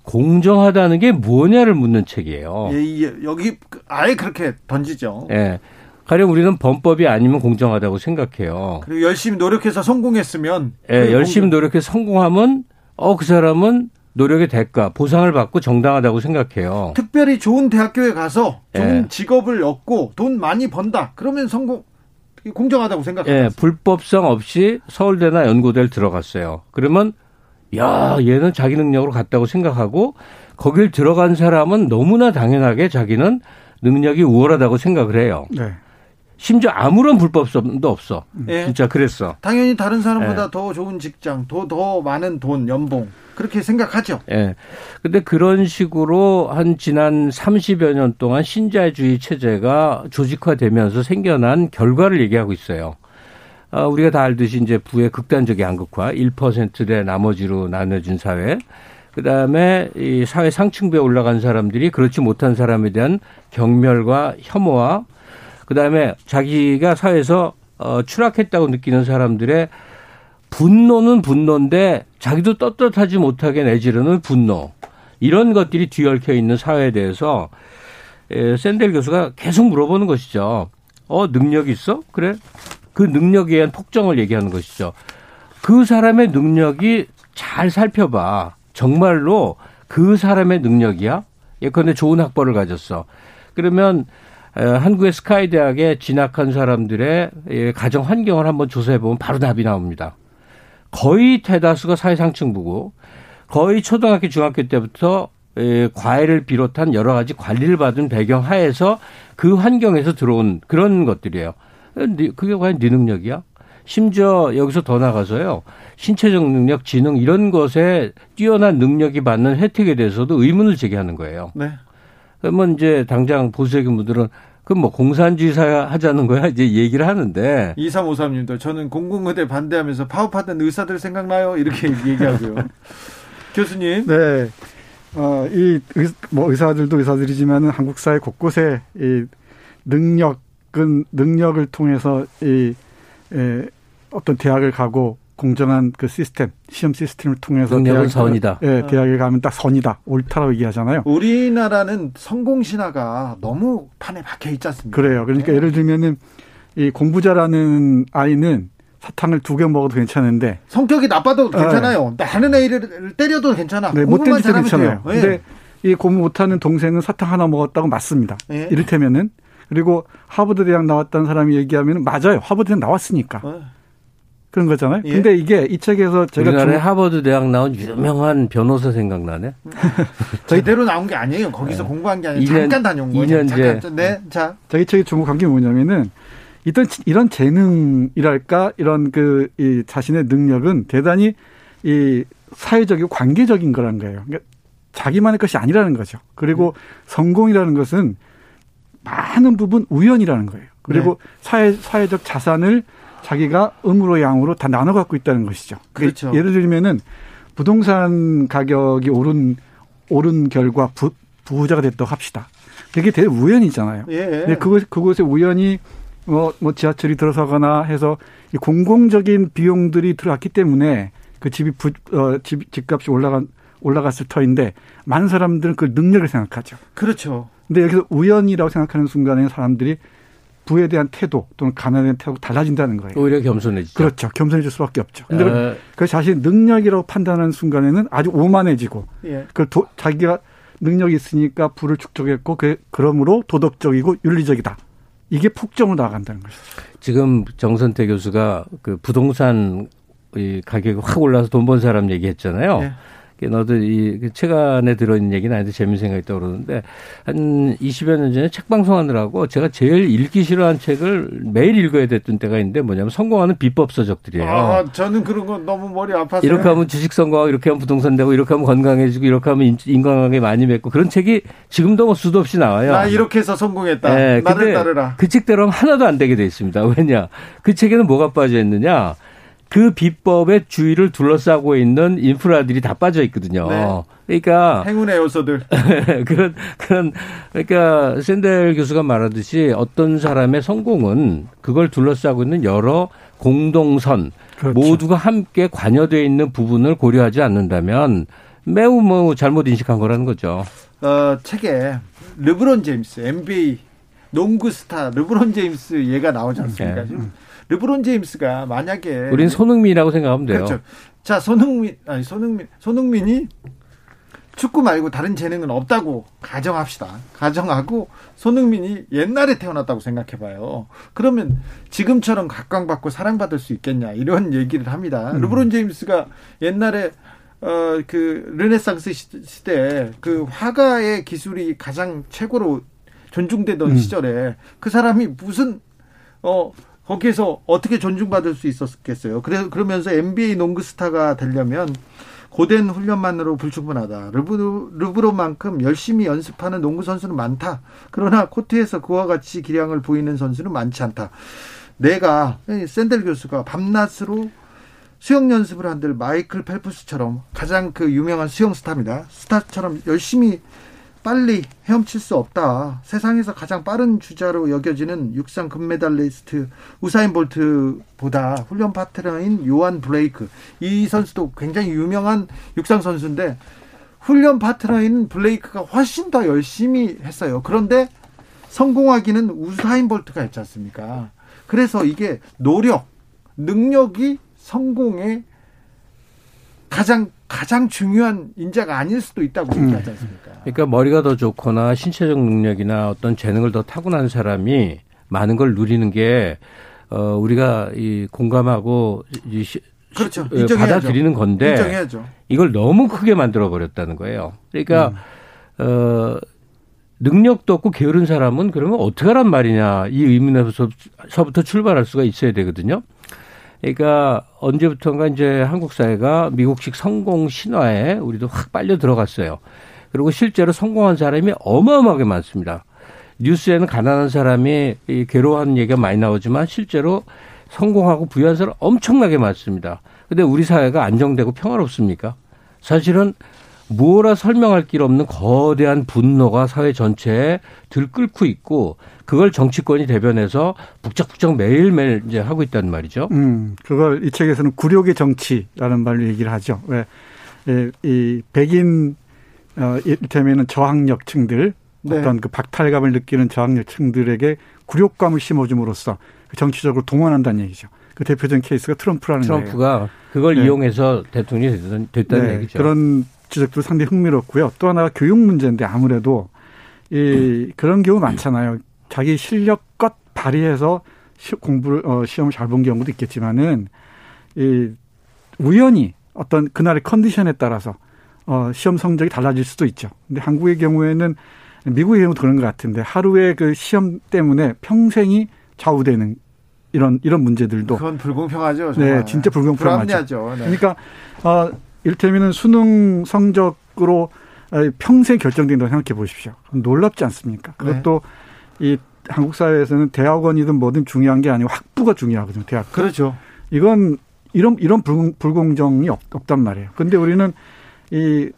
공정하다는 게 뭐냐를 묻는 책이에요. 예, 예, 여기 아예 그렇게 던지죠. 예. 가령 우리는 범법이 아니면 공정하다고 생각해요. 그리고 열심히 노력해서 성공했으면 예, 열심히 노력해서 성공하면 어 그 사람은 노력의 대가, 보상을 받고 정당하다고 생각해요. 특별히 좋은 대학교에 가서 좋은 예. 직업을 얻고 돈 많이 번다. 그러면 성공 공정하다고 생각해요. 예, 불법성 없이 서울대나 연고대를 들어갔어요. 그러면 야, 얘는 자기 능력으로 갔다고 생각하고 거길 들어간 사람은 너무나 당연하게 자기는 능력이 우월하다고 생각을 해요. 네. 심지어 아무런 불법성도 없어. 네. 진짜 그랬어. 당연히 다른 사람보다 네. 더 좋은 직장, 더, 더 많은 돈, 연봉. 그렇게 생각하죠. 예. 네. 근데 그런 식으로 한 지난 30여 년 동안 신자유주의 체제가 조직화되면서 생겨난 결과를 얘기하고 있어요. 어, 우리가 다 알듯이 이제 부의 극단적인 양극화, 1%대 나머지로 나눠진 사회. 그 다음에 이 사회 상층부에 올라간 사람들이 그렇지 못한 사람에 대한 경멸과 혐오와 그 다음에 자기가 사회에서 어, 추락했다고 느끼는 사람들의 분노는 분노인데 자기도 떳떳하지 못하게 내지르는 분노 이런 것들이 뒤얽혀 있는 사회에 대해서 에, 샌델 교수가 계속 물어보는 것이죠. 어 능력 있어? 그래? 그 능력에 의한 폭정을 얘기하는 것이죠. 그 사람의 능력이 잘 살펴봐. 정말로 그 사람의 능력이야? 예컨대 좋은 학벌을 가졌어. 그러면 한국의 스카이 대학에 진학한 사람들의 예, 가정 환경을 한번 조사해 보면 바로 답이 나옵니다. 거의 대다수가 사회상층부고 거의 초등학교 중학교 때부터 예, 과외를 비롯한 여러 가지 관리를 받은 배경 하에서 그 환경에서 들어온 그런 것들이에요. 그게 과연 네 능력이야? 심지어 여기서 더 나가서요. 신체적 능력, 지능 이런 것에 뛰어난 능력이 받는 혜택에 대해서도 의문을 제기하는 거예요. 네. 그러면 이제 당장 보수적인 분들은 그럼 뭐 공산주의 사회 하자는 거야 이제 얘기를 하는데 2353님도 저는 공공의대 반대하면서 파업하던 의사들 생각나요 이렇게 얘기하고요. 교수님. 네. 어, 이, 뭐, 의사들도 의사들이지만은 한국 사회 곳곳에 이 능력은, 능력을 통해서 이, 에, 어떤 대학을 가고 공정한 그 시스템, 시험 시스템을 통해서 능력은 선이다. 예, 대학에 가면 딱 선이다. 옳다라고 얘기하잖아요. 우리나라는 성공 신화가 너무 판에 박혀 있지 않습니까? 그래요. 그러니까 네. 예를 들면은 이 공부 잘하는 아이는 사탕을 두 개 먹어도 괜찮은데 성격이 나빠도 괜찮아요. 네. 나는 애를 때려도 괜찮아. 네, 못 때려도 괜찮아요. 네. 근데 이 공부 못하는 동생은 사탕 하나 먹었다고 맞습니다. 네. 이를테면은 그리고 하버드 대학 나왔다는 사람이 얘기하면 맞아요. 하버드 대학 나왔으니까. 네. 그런 거잖아요. 예. 근데 이게 이 책에서 제가 우리나라에 중... 하버드 대학 나온 유명한 변호사 생각나네. 저희대로 나온 게 아니에요. 거기서 네. 공부한 게 아니라 2년, 잠깐 다녀온 거예요. 2년제. 네, 자. 저희 책의 주목한 게 뭐냐면은 이런 이런 재능이랄까 이런 그 이 자신의 능력은 대단히 이 사회적이고 관계적인 거란 거예요. 그러니까 자기만의 것이 아니라는 거죠. 그리고 음. 성공이라는 것은 많은 부분 우연이라는 거예요. 그리고 네. 사회 사회적 자산을 자기가 음으로 양으로 다 나눠 갖고 있다는 것이죠. 그러니까 그렇죠. 예를 들면은 부동산 가격이 오른 오른 결과 부, 부자가 됐다고 합시다. 그게 대대 우연이잖아요. 예. 그곳 그곳에 우연히 뭐, 뭐 지하철이 들어서거나 해서 공공적인 비용들이 들어왔기 때문에 그 집이 부, 어, 집, 집값이 올라간 올라갔을 터인데 많은 사람들은 그 능력을 생각하죠. 그렇죠. 근데 여기서 우연이라고 생각하는 순간에 사람들이 부에 대한 태도 또는 가난에 대한 태도가 달라진다는 거예요. 오히려 겸손해지죠. 그렇죠. 겸손해질 수밖에 없죠. 근데 에... 그 자신 능력이라고 판단하는 순간에는 아주 오만해지고 예. 그 도, 자기가 능력이 있으니까 부를 축적했고 그 그러므로 도덕적이고 윤리적이다. 이게 폭정으로 나간다는 것이죠. 지금 정선태 교수가 그 부동산 이 가격이 확 올라서 돈 번 사람 얘기했잖아요. 네. 너도 이그책 안에 들어있는 얘기는 아닌데 재밌는 생각이 떠오르는데 한 20여 년 전에 책 방송하느라고 제가 제일 읽기 싫어한 책을 매일 읽어야 됐던 때가 있는데 뭐냐면 성공하는 비법 서적들이에요. 아, 저는 그런 거 너무 머리 아파서. 이렇게 하면 주식 성공하고 이렇게 하면 부동산 되고 이렇게 하면 건강해지고 이렇게 하면 인간관계 많이 맺고 그런 책이 지금도 뭐 수도 없이 나와요. 나 이렇게 해서 성공했다. 네, 나를 따르라. 그 책대로 하나도 안 되게 돼 있습니다. 왜냐? 그 책에는 뭐가 빠져 있느냐? 그 비법의 주위를 둘러싸고 있는 인프라들이 다 빠져 있거든요. 네. 그러니까 행운의 요소들 그런 그런 그러니까 샌델 교수가 말하듯이 어떤 사람의 성공은 그걸 둘러싸고 있는 여러 공동선 그렇죠. 모두가 함께 관여되어 있는 부분을 고려하지 않는다면 매우 뭐 잘못 인식한 거라는 거죠. 어, 책에 르브론 제임스 NBA 농구 스타 르브론 제임스 얘가 나오지 않습니까? 네. 르브론 제임스가 만약에 우린 손흥민이라고 생각하면 돼요. 그렇죠. 자, 손흥민 아니 손흥민 손흥민이 축구 말고 다른 재능은 없다고 가정합시다. 가정하고 손흥민이 옛날에 태어났다고 생각해 봐요. 그러면 지금처럼 각광받고 사랑받을 수 있겠냐 이런 얘기를 합니다. 음. 르브론 제임스가 옛날에 어 그 르네상스 시대 그 화가의 기술이 가장 최고로 존중되던 음. 시절에 그 사람이 무슨 어 거기에서 어떻게 존중받을 수 있었겠어요. 그래 그러면서 NBA 농구 스타가 되려면 고된 훈련만으로 불충분하다. 르브, 르브론만큼 열심히 연습하는 농구 선수는 많다. 그러나 코트에서 그와 같이 기량을 보이는 선수는 많지 않다. 내가 샌델 교수가 밤낮으로 수영 연습을 한들 마이클 펠프스처럼 가장 그 유명한 수영 스타입니다. 스타처럼 열심히 빨리 헤엄칠 수 없다. 세상에서 가장 빠른 주자로 여겨지는 육상 금메달리스트 우사인 볼트보다 훈련 파트너인 요한 블레이크. 이 선수도 굉장히 유명한 육상 선수인데 훈련 파트너인 블레이크가 훨씬 더 열심히 했어요. 그런데 성공하기는 우사인 볼트가 했지 않습니까? 그래서 이게 노력, 능력이 성공의 가장 가장 중요한 인자가 아닐 수도 있다고 음. 얘기하지 않습니까? 그러니까 머리가 더 좋거나 신체적 능력이나 어떤 재능을 더 타고난 사람이 많은 걸 누리는 게 어, 우리가 이 공감하고 이 시, 그렇죠. 예, 받아들이는 건데 인정해야죠. 이걸 너무 크게 만들어 버렸다는 거예요. 그러니까 음. 어 능력도 없고 게으른 사람은 그러면 어떻게 하란 말이냐 이 의문에서부터 출발할 수가 있어야 되거든요. 그러니까 언제부턴가 이제 한국 사회가 미국식 성공 신화에 우리도 확 빨려 들어갔어요. 그리고 실제로 성공한 사람이 어마어마하게 많습니다. 뉴스에는 가난한 사람이 괴로워하는 얘기가 많이 나오지만 실제로 성공하고 부유한 사람 엄청나게 많습니다. 근데 우리 사회가 안정되고 평화롭습니까? 사실은 무엇라 설명할 길 없는 거대한 분노가 사회 전체에 들끓고 있고 그걸 정치권이 대변해서 북적북적 매일매일 이제 하고 있다는 말이죠. 음, 그걸 이 책에서는 굴욕의 정치라는 말로 얘기를 하죠. 왜, 이, 이 백인, 어, 이를테면은 저항력층들, 네. 어떤 그 박탈감을 느끼는 저항력층들에게 굴욕감을 심어줌으로써 그 정치적으로 동원한다는 얘기죠. 그 대표적인 케이스가 트럼프라는 트럼프가 거예요. 그걸 네. 이용해서 대통령이 됐다는 네. 얘기죠. 그런 지적도 상당히 흥미롭고요. 또 하나가 교육 문제인데 아무래도 이 그런 경우 많잖아요. 자기 실력껏 발휘해서 시, 공부를 어, 시험을 잘 본 경우도 있겠지만은 이 우연히 어떤 그날의 컨디션에 따라서 어, 시험 성적이 달라질 수도 있죠. 근데 한국의 경우에는 미국의 경우도 그런 것 같은데 하루의 그 시험 때문에 평생이 좌우되는 이런 이런 문제들도 그건 불공평하죠. 정말. 네, 진짜 불공평하죠. 불합리하죠. 네. 그러니까 어, 일테면은 수능 성적으로 평생 결정된다고 생각해 보십시오. 놀랍지 않습니까? 그것도 네. 이 한국 사회에서는 대학원이든 뭐든 중요한 게 아니고 학부가 중요하거든요. 대학. 그렇죠. 이건 이런 이런 불공정이 없, 없단 말이에요. 근데 우리는 이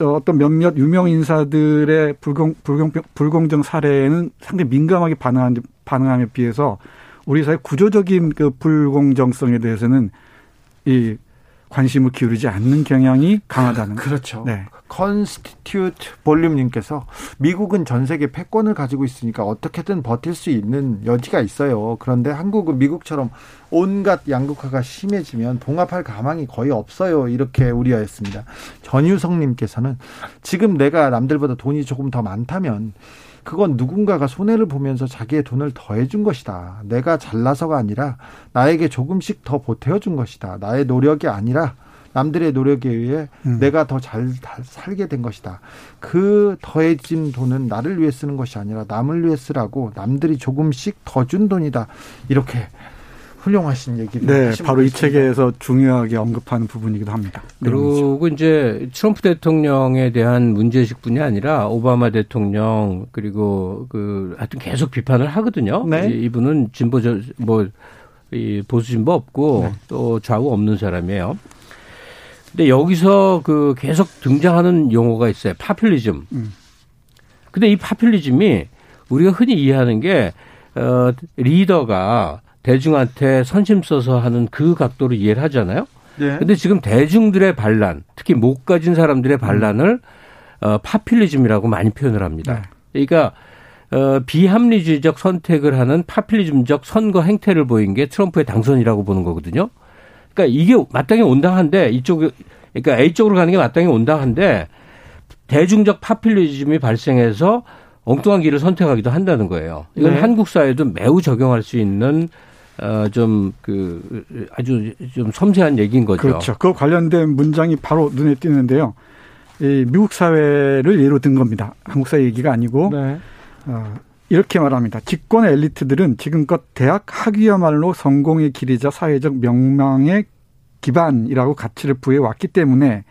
어떤 몇몇 유명 인사들의 불공 불공 불공정 사례에는 상당히 민감하게 반응한 반응함에 비해서 우리 사회 구조적인 그 불공정성에 대해서는 이 관심을 기울이지 않는 경향이 강하다는 그렇죠. 네. 컨스티튜트 볼륨님께서 미국은 전 세계 패권을 가지고 있으니까 어떻게든 버틸 수 있는 여지가 있어요. 그런데 한국은 미국처럼 온갖 양극화가 심해지면 봉합할 가망이 거의 없어요. 이렇게 우려했습니다. 전유성님께서는 지금 내가 남들보다 돈이 조금 더 많다면 그건 누군가가 손해를 보면서 자기의 돈을 더해준 것이다. 내가 잘나서가 아니라 나에게 조금씩 더 보태어준 것이다. 나의 노력이 아니라 남들의 노력에 의해 음. 내가 더 잘 살게 된 것이다. 그 더해진 돈은 나를 위해 쓰는 것이 아니라 남을 위해 쓰라고 남들이 조금씩 더 준 돈이다. 이렇게 훌륭하신 얘기를 네, 바로 이 책에서 중요하게 언급하는 부분이기도 합니다. 그리고 이제 트럼프 대통령에 대한 문제식뿐이 아니라 오바마 대통령 그리고 그 하여튼 계속 비판을 하거든요. 네. 이분은 진보 뭐 이 보수 진보 없고 네. 또 좌우 없는 사람이에요. 근데 여기서 그 계속 등장하는 용어가 있어요. 파퓰리즘. 음. 근데 이 파퓰리즘이 우리가 흔히 이해하는 게 어, 리더가 대중한테 선심 써서 하는 그 각도로 이해를 하잖아요. 네. 근데 지금 대중들의 반란, 특히 못 가진 사람들의 반란을 어, 파퓰리즘이라고 많이 표현을 합니다. 네. 그러니까 어, 비합리주의적 선택을 하는 파퓰리즘적 선거 행태를 보인 게 트럼프의 당선이라고 보는 거거든요. 그러니까 이게 마땅히 온당한데 이쪽 그러니까 A 쪽으로 가는 게 마땅히 온당한데 대중적 파퓰리즘이 발생해서 엉뚱한 길을 선택하기도 한다는 거예요. 이건 네. 한국 사회도 매우 적용할 수 있는 어, 좀, 그, 아주 좀 섬세한 얘기인 거죠. 그렇죠. 그 관련된 문장이 바로 눈에 띄는데요. 이 미국 사회를 예로 든 겁니다. 한국 사회 얘기가 아니고. 네. 어, 이렇게 말합니다. 집권 엘리트들은 지금껏 대학 학위야말로 성공의 길이자 사회적 명망의 기반이라고 가치를 부여해 왔기 때문에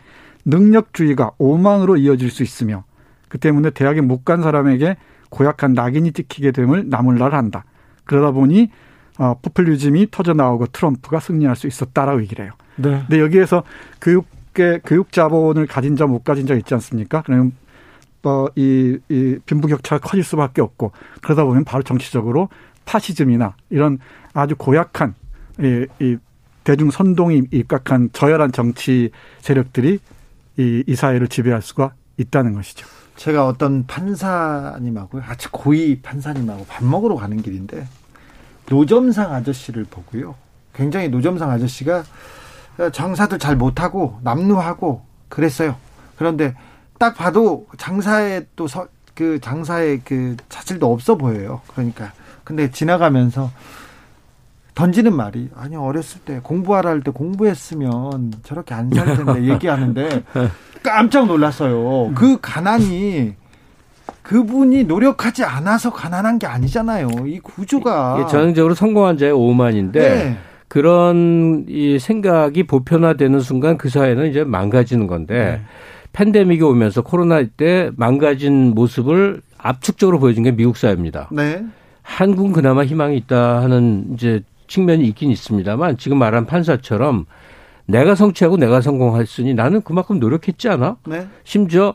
능력주의가 오만으로 이어질 수 있으며 그 때문에 대학에 못 간 사람에게 고약한 낙인이 찍히게 됨을 나물날 한다. 그러다 보니 어, 포퓰리즘이 터져 나오고 트럼프가 승리할 수 있었다라고 얘기를 해요. 네. 근데 여기에서 교육계 교육 자본을 가진 자 못 가진 자 있지 않습니까? 그럼 어, 이, 이 빈부격차가 커질 수밖에 없고 그러다 보면 바로 정치적으로 파시즘이나 이런 아주 고약한 이, 이 대중 선동이 입각한 저열한 정치 세력들이 이, 이 사회를 지배할 수가 있다는 것이죠. 제가 어떤 판사님하고 아주 고위 판사님하고 밥 먹으러 가는 길인데 노점상 아저씨를 보고요. 굉장히 노점상 아저씨가 장사들 잘 못하고 남루하고 그랬어요. 그런데 딱 봐도 장사에 또 그 장사에 그 자질도 없어 보여요. 그러니까 근데 지나가면서 던지는 말이 아니 어렸을 때 공부하라 할 때 공부했으면 저렇게 안 살 텐데 얘기하는데 깜짝 놀랐어요. 그 가난이 그분이 노력하지 않아서 가난한 게 아니잖아요. 이 구조가 전형적으로 성공한 자의 오만인데 네. 그런 이 생각이 보편화되는 순간 그 사회는 이제 망가지는 건데 네. 팬데믹이 오면서 코로나 때 망가진 모습을 압축적으로 보여준 게 미국 사회입니다. 네. 한국은 그나마 희망이 있다 하는 이제 측면이 있긴 있습니다만 지금 말한 판사처럼 내가 성취하고 내가 성공했으니 나는 그만큼 노력했지 않아? 네. 심지어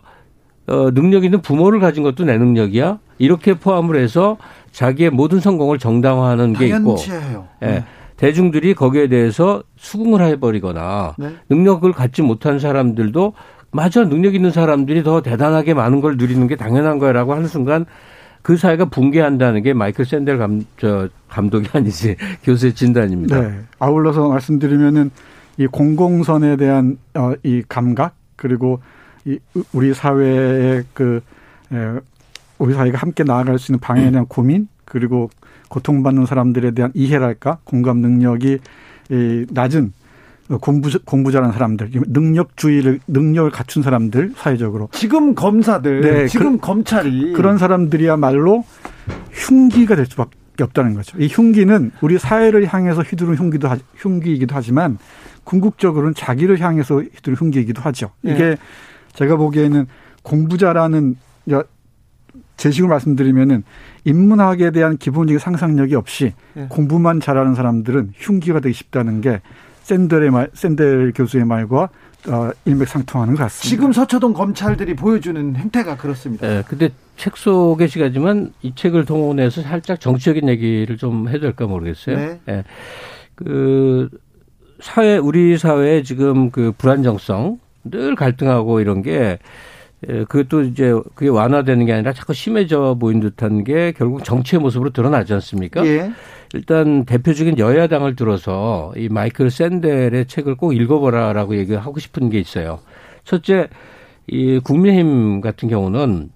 어, 능력 있는 부모를 가진 것도 내 능력이야. 이렇게 포함을 해서 자기의 모든 성공을 정당화하는 게 있고, 예, 네. 대중들이 거기에 대해서 수긍을 해버리거나 네. 능력을 갖지 못한 사람들도 맞아 능력 있는 사람들이 더 대단하게 많은 걸 누리는 게 당연한 거야라고 하는 순간 그 사회가 붕괴한다는 게 마이클 샌델 감, 저, 감독이 아니지 교수의 진단입니다. 네. 아울러서 말씀드리면은 이 공공선에 대한 어, 이 감각 그리고 이 우리 사회의 그 에, 우리 사회가 함께 나아갈 수 있는 방향에 대한 고민 그리고 고통받는 사람들에 대한 이해랄까 공감 능력이 이 낮은 공부 공부 잘하는 사람들 능력주의를 능력을 갖춘 사람들 사회적으로 지금 검사들 네, 지금 그, 검찰이 그런 사람들이야말로 흉기가 될 수밖에 없다는 거죠. 이 흉기는 우리 사회를 향해서 휘두른 흉기도 흉기이기도 하지만 궁극적으로는 자기를 향해서 휘두른 흉기이기도 하죠. 이게 네. 제가 보기에는 공부 잘하는 제식으로 말씀드리면은 인문학에 대한 기본적인 상상력이 없이 네. 공부만 잘하는 사람들은 흉기가 되기 쉽다는 게 샌델의 말, 샌델 교수의 말과 어, 일맥상통하는 것 같습니다. 지금 서초동 검찰들이 보여주는 행태가 그렇습니다. 네, 근데 책 속에 시가지만 이 책을 동원해서 살짝 정치적인 얘기를 좀 해도 될까 모르겠어요. 네. 네. 그 사회 우리 사회에 지금 그 불안정성 늘 갈등하고 이런 게 예, 그것도 이제 그게 완화되는 게 아니라 자꾸 심해져 보인 듯한 게 결국 정치의 모습으로 드러나지 않습니까? 예. 일단 대표적인 여야당을 들어서 이 마이클 샌델의 책을 꼭 읽어보라라고 얘기하고 싶은 게 있어요. 첫째, 이 국민의힘 같은 경우는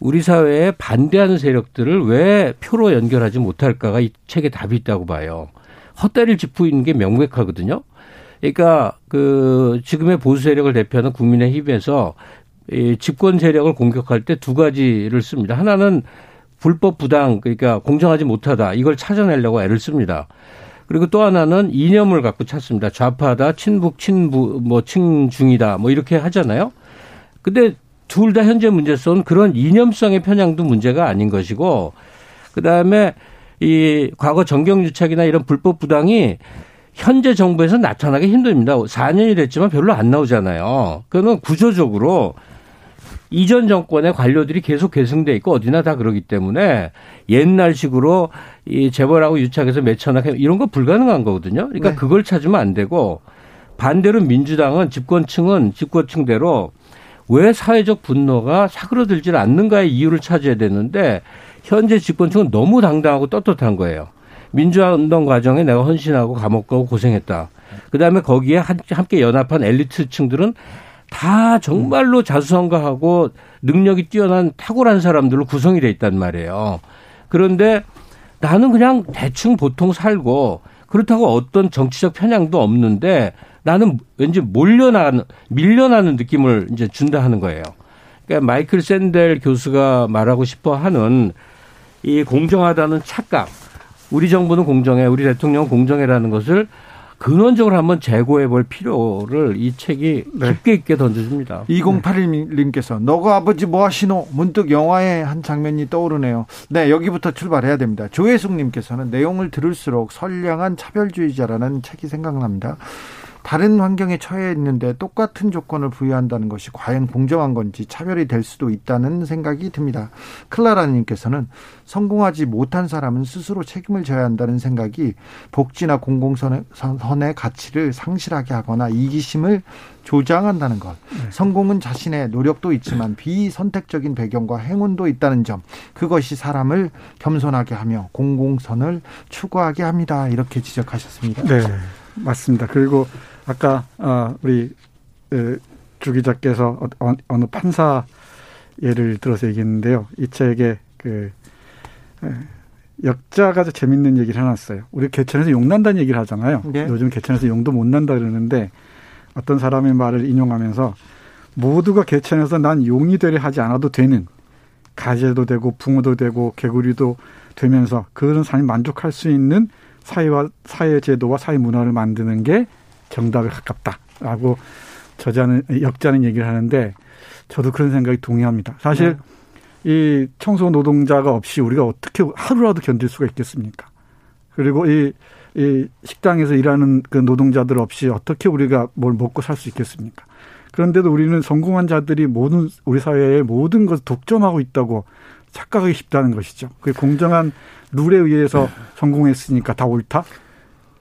우리 사회에 반대하는 세력들을 왜 표로 연결하지 못할까가 이 책에 답이 있다고 봐요. 헛다리를 짚고 있는 게 명백하거든요. 그러니까 그 지금의 보수 세력을 대표하는 국민의힘에서 이 집권 세력을 공격할 때 두 가지를 씁니다. 하나는 불법 부당 그러니까 공정하지 못하다 이걸 찾아내려고 애를 씁니다. 그리고 또 하나는 이념을 갖고 찾습니다. 좌파다, 친북, 친부, 뭐 친중이다, 뭐 이렇게 하잖아요. 근데 둘 다 현재 문제성은 그런 이념성의 편향도 문제가 아닌 것이고, 그 다음에 이 과거 정경유착이나 이런 불법 부당이 현재 정부에서 나타나기 힘듭니다. 4년이 됐지만 별로 안 나오잖아요. 그거는 구조적으로 이전 정권의 관료들이 계속 계승돼 있고 어디나 다 그러기 때문에 옛날식으로 이 재벌하고 유착해서 몇천억 이런 거 불가능한 거거든요. 그러니까 네. 그걸 찾으면 안 되고 반대로 민주당은 집권층은 집권층대로 왜 사회적 분노가 사그러들질 않는가의 이유를 찾아야 되는데 현재 집권층은 너무 당당하고 떳떳한 거예요. 민주화 운동 과정에 내가 헌신하고 감옥 가고 고생했다. 그다음에 거기에 함께 연합한 엘리트층들은 다 정말로 자수성가하고 능력이 뛰어난 탁월한 사람들로 구성이 돼 있단 말이에요. 그런데 나는 그냥 대충 보통 살고 그렇다고 어떤 정치적 편향도 없는데 나는 왠지 몰려나는 밀려나는 느낌을 이제 준다 하는 거예요. 그러니까 마이클 샌델 교수가 말하고 싶어 하는 이 공정하다는 착각, 우리 정부는 공정해, 우리 대통령은 공정해라는 것을 근원적으로 한번 재고해 볼 필요를 이 책이 네. 깊게 있게 던져줍니다. 2081님께서 너가 아버지 뭐 하시노? 문득 영화의 한 장면이 떠오르네요. 네, 여기부터 출발해야 됩니다. 조혜숙님께서는 내용을 들을수록 선량한 차별주의자라는 책이 생각납니다. 다른 환경에 처해 있는데 똑같은 조건을 부여한다는 것이 과연 공정한 건지 차별이 될 수도 있다는 생각이 듭니다. 클라라님께서는 성공하지 못한 사람은 스스로 책임을 져야 한다는 생각이 복지나 공공선의 가치를 상실하게 하거나 이기심을 조장한다는 것. 네. 성공은 자신의 노력도 있지만 비선택적인 배경과 행운도 있다는 점. 그것이 사람을 겸손하게 하며 공공선을 추구하게 합니다. 이렇게 지적하셨습니다. 네. 맞습니다. 그리고 아까 어, 우리 주 기자께서 어, 어느 판사 예를 들어서 얘기했는데요. 이 책에 그 역자가 재밌는 얘기를 해놨어요. 우리 개천에서 용 난다는 얘기를 하잖아요. 네. 요즘 개천에서 용도 못 난다 그러는데 어떤 사람의 말을 인용하면서 모두가 개천에서 난 용이 되려 하지 않아도 되는 가재도 되고 붕어도 되고 개구리도 되면서 그런 삶이 만족할 수 있는 사회와 사회 제도와 사회 문화를 만드는 게 정답에 가깝다라고 저자는 역자는 얘기를 하는데 저도 그런 생각이 동의합니다. 사실 네. 이 청소 노동자가 없이 우리가 어떻게 하루라도 견딜 수가 있겠습니까? 그리고 이, 이 식당에서 일하는 그 노동자들 없이 어떻게 우리가 뭘 먹고 살 수 있겠습니까? 그런데도 우리는 성공한 자들이 모든 우리 사회의 모든 것을 독점하고 있다고 착각하기 쉽다는 것이죠. 그 공정한 룰에 의해서 성공했으니까 다 옳다?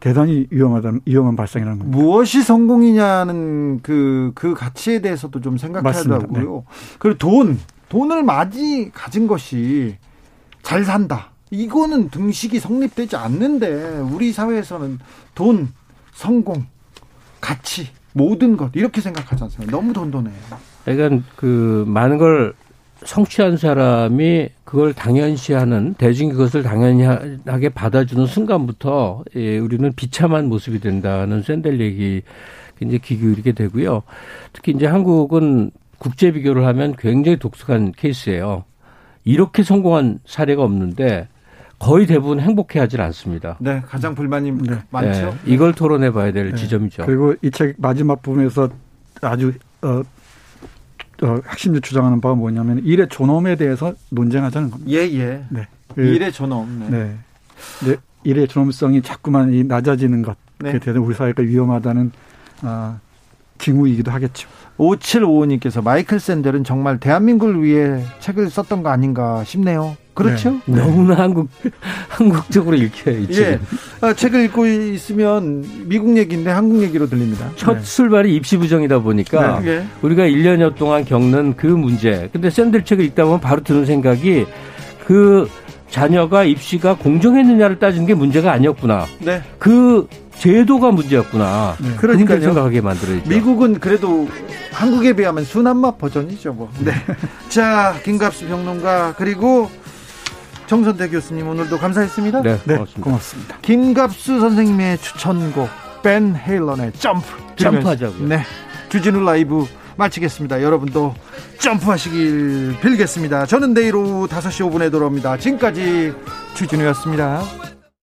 대단히 위험하다, 위험한 발상이라는 겁니다. 무엇이 성공이냐는 그, 그 가치에 대해서도 좀 생각해야 하고요. 네. 그리고 돈, 돈을 많이 가진 것이 잘 산다. 이거는 등식이 성립되지 않는데 우리 사회에서는 돈, 성공, 가치, 모든 것 이렇게 생각하지 않습니까? 너무 돈돈해요. 그러니까 그 많은 걸 성취한 사람이 그걸 당연시하는 대중이 그것을 당연하게 받아주는 순간부터 예, 우리는 비참한 모습이 된다는 샌델 얘기 굉장히 귀 기울이게 되고요. 특히 이제 한국은 국제 비교를 하면 굉장히 독특한 케이스예요. 이렇게 성공한 사례가 없는데 거의 대부분 행복해하지 않습니다. 네, 가장 불만이 네. 많죠. 네, 이걸 토론해 봐야 될 네. 지점이죠. 그리고 이 책 마지막 부분에서 아주 어, 어, 핵심적으로 주장하는 바가 뭐냐면 일의 존엄에 대해서 논쟁하자는 겁니다. 예, 예. 네. 그, 일의 존엄. 네. 네. 네. 일의 존엄성이 자꾸만 이 낮아지는 것에 네. 대해서 우리 사회가 위험하다는 아, 징후이기도 하겠죠. 5755님께서 마이클 샌델은 정말 대한민국을 위해 책을 썼던 거 아닌가 싶네요. 그렇죠? 네. 너무나 한국 한국적으로 읽혀요. 이 책. 예. 아, 책을 읽고 있으면 미국 얘기인데 한국 얘기로 들립니다. 첫 네. 출발이 입시 부정이다 보니까 네. 예. 우리가 1년여 동안 겪는 그 문제. 근데 샌들 책을 읽다 보면 바로 드는 생각이 그 자녀가 입시가 공정했느냐를 따지는 게 문제가 아니었구나. 네. 그 제도가 문제였구나. 네. 그러니까 생각하게 만들어요. 미국은 그래도 한국에 비하면 순한 맛 버전이죠, 뭐. 네. 자, 김갑수 평론가 그리고 정선태 교수님 오늘도 감사했습니다. 네, 네 고맙습니다. 고맙습니다. 김갑수 선생님의 추천곡 벤 헤일런의 점프 점프하자고요. 네. 주진우 라이브 마치겠습니다. 여러분도 점프하시길 빌겠습니다. 저는 내일 오후 5시 5분에 돌아옵니다. 지금까지 주진우였습니다.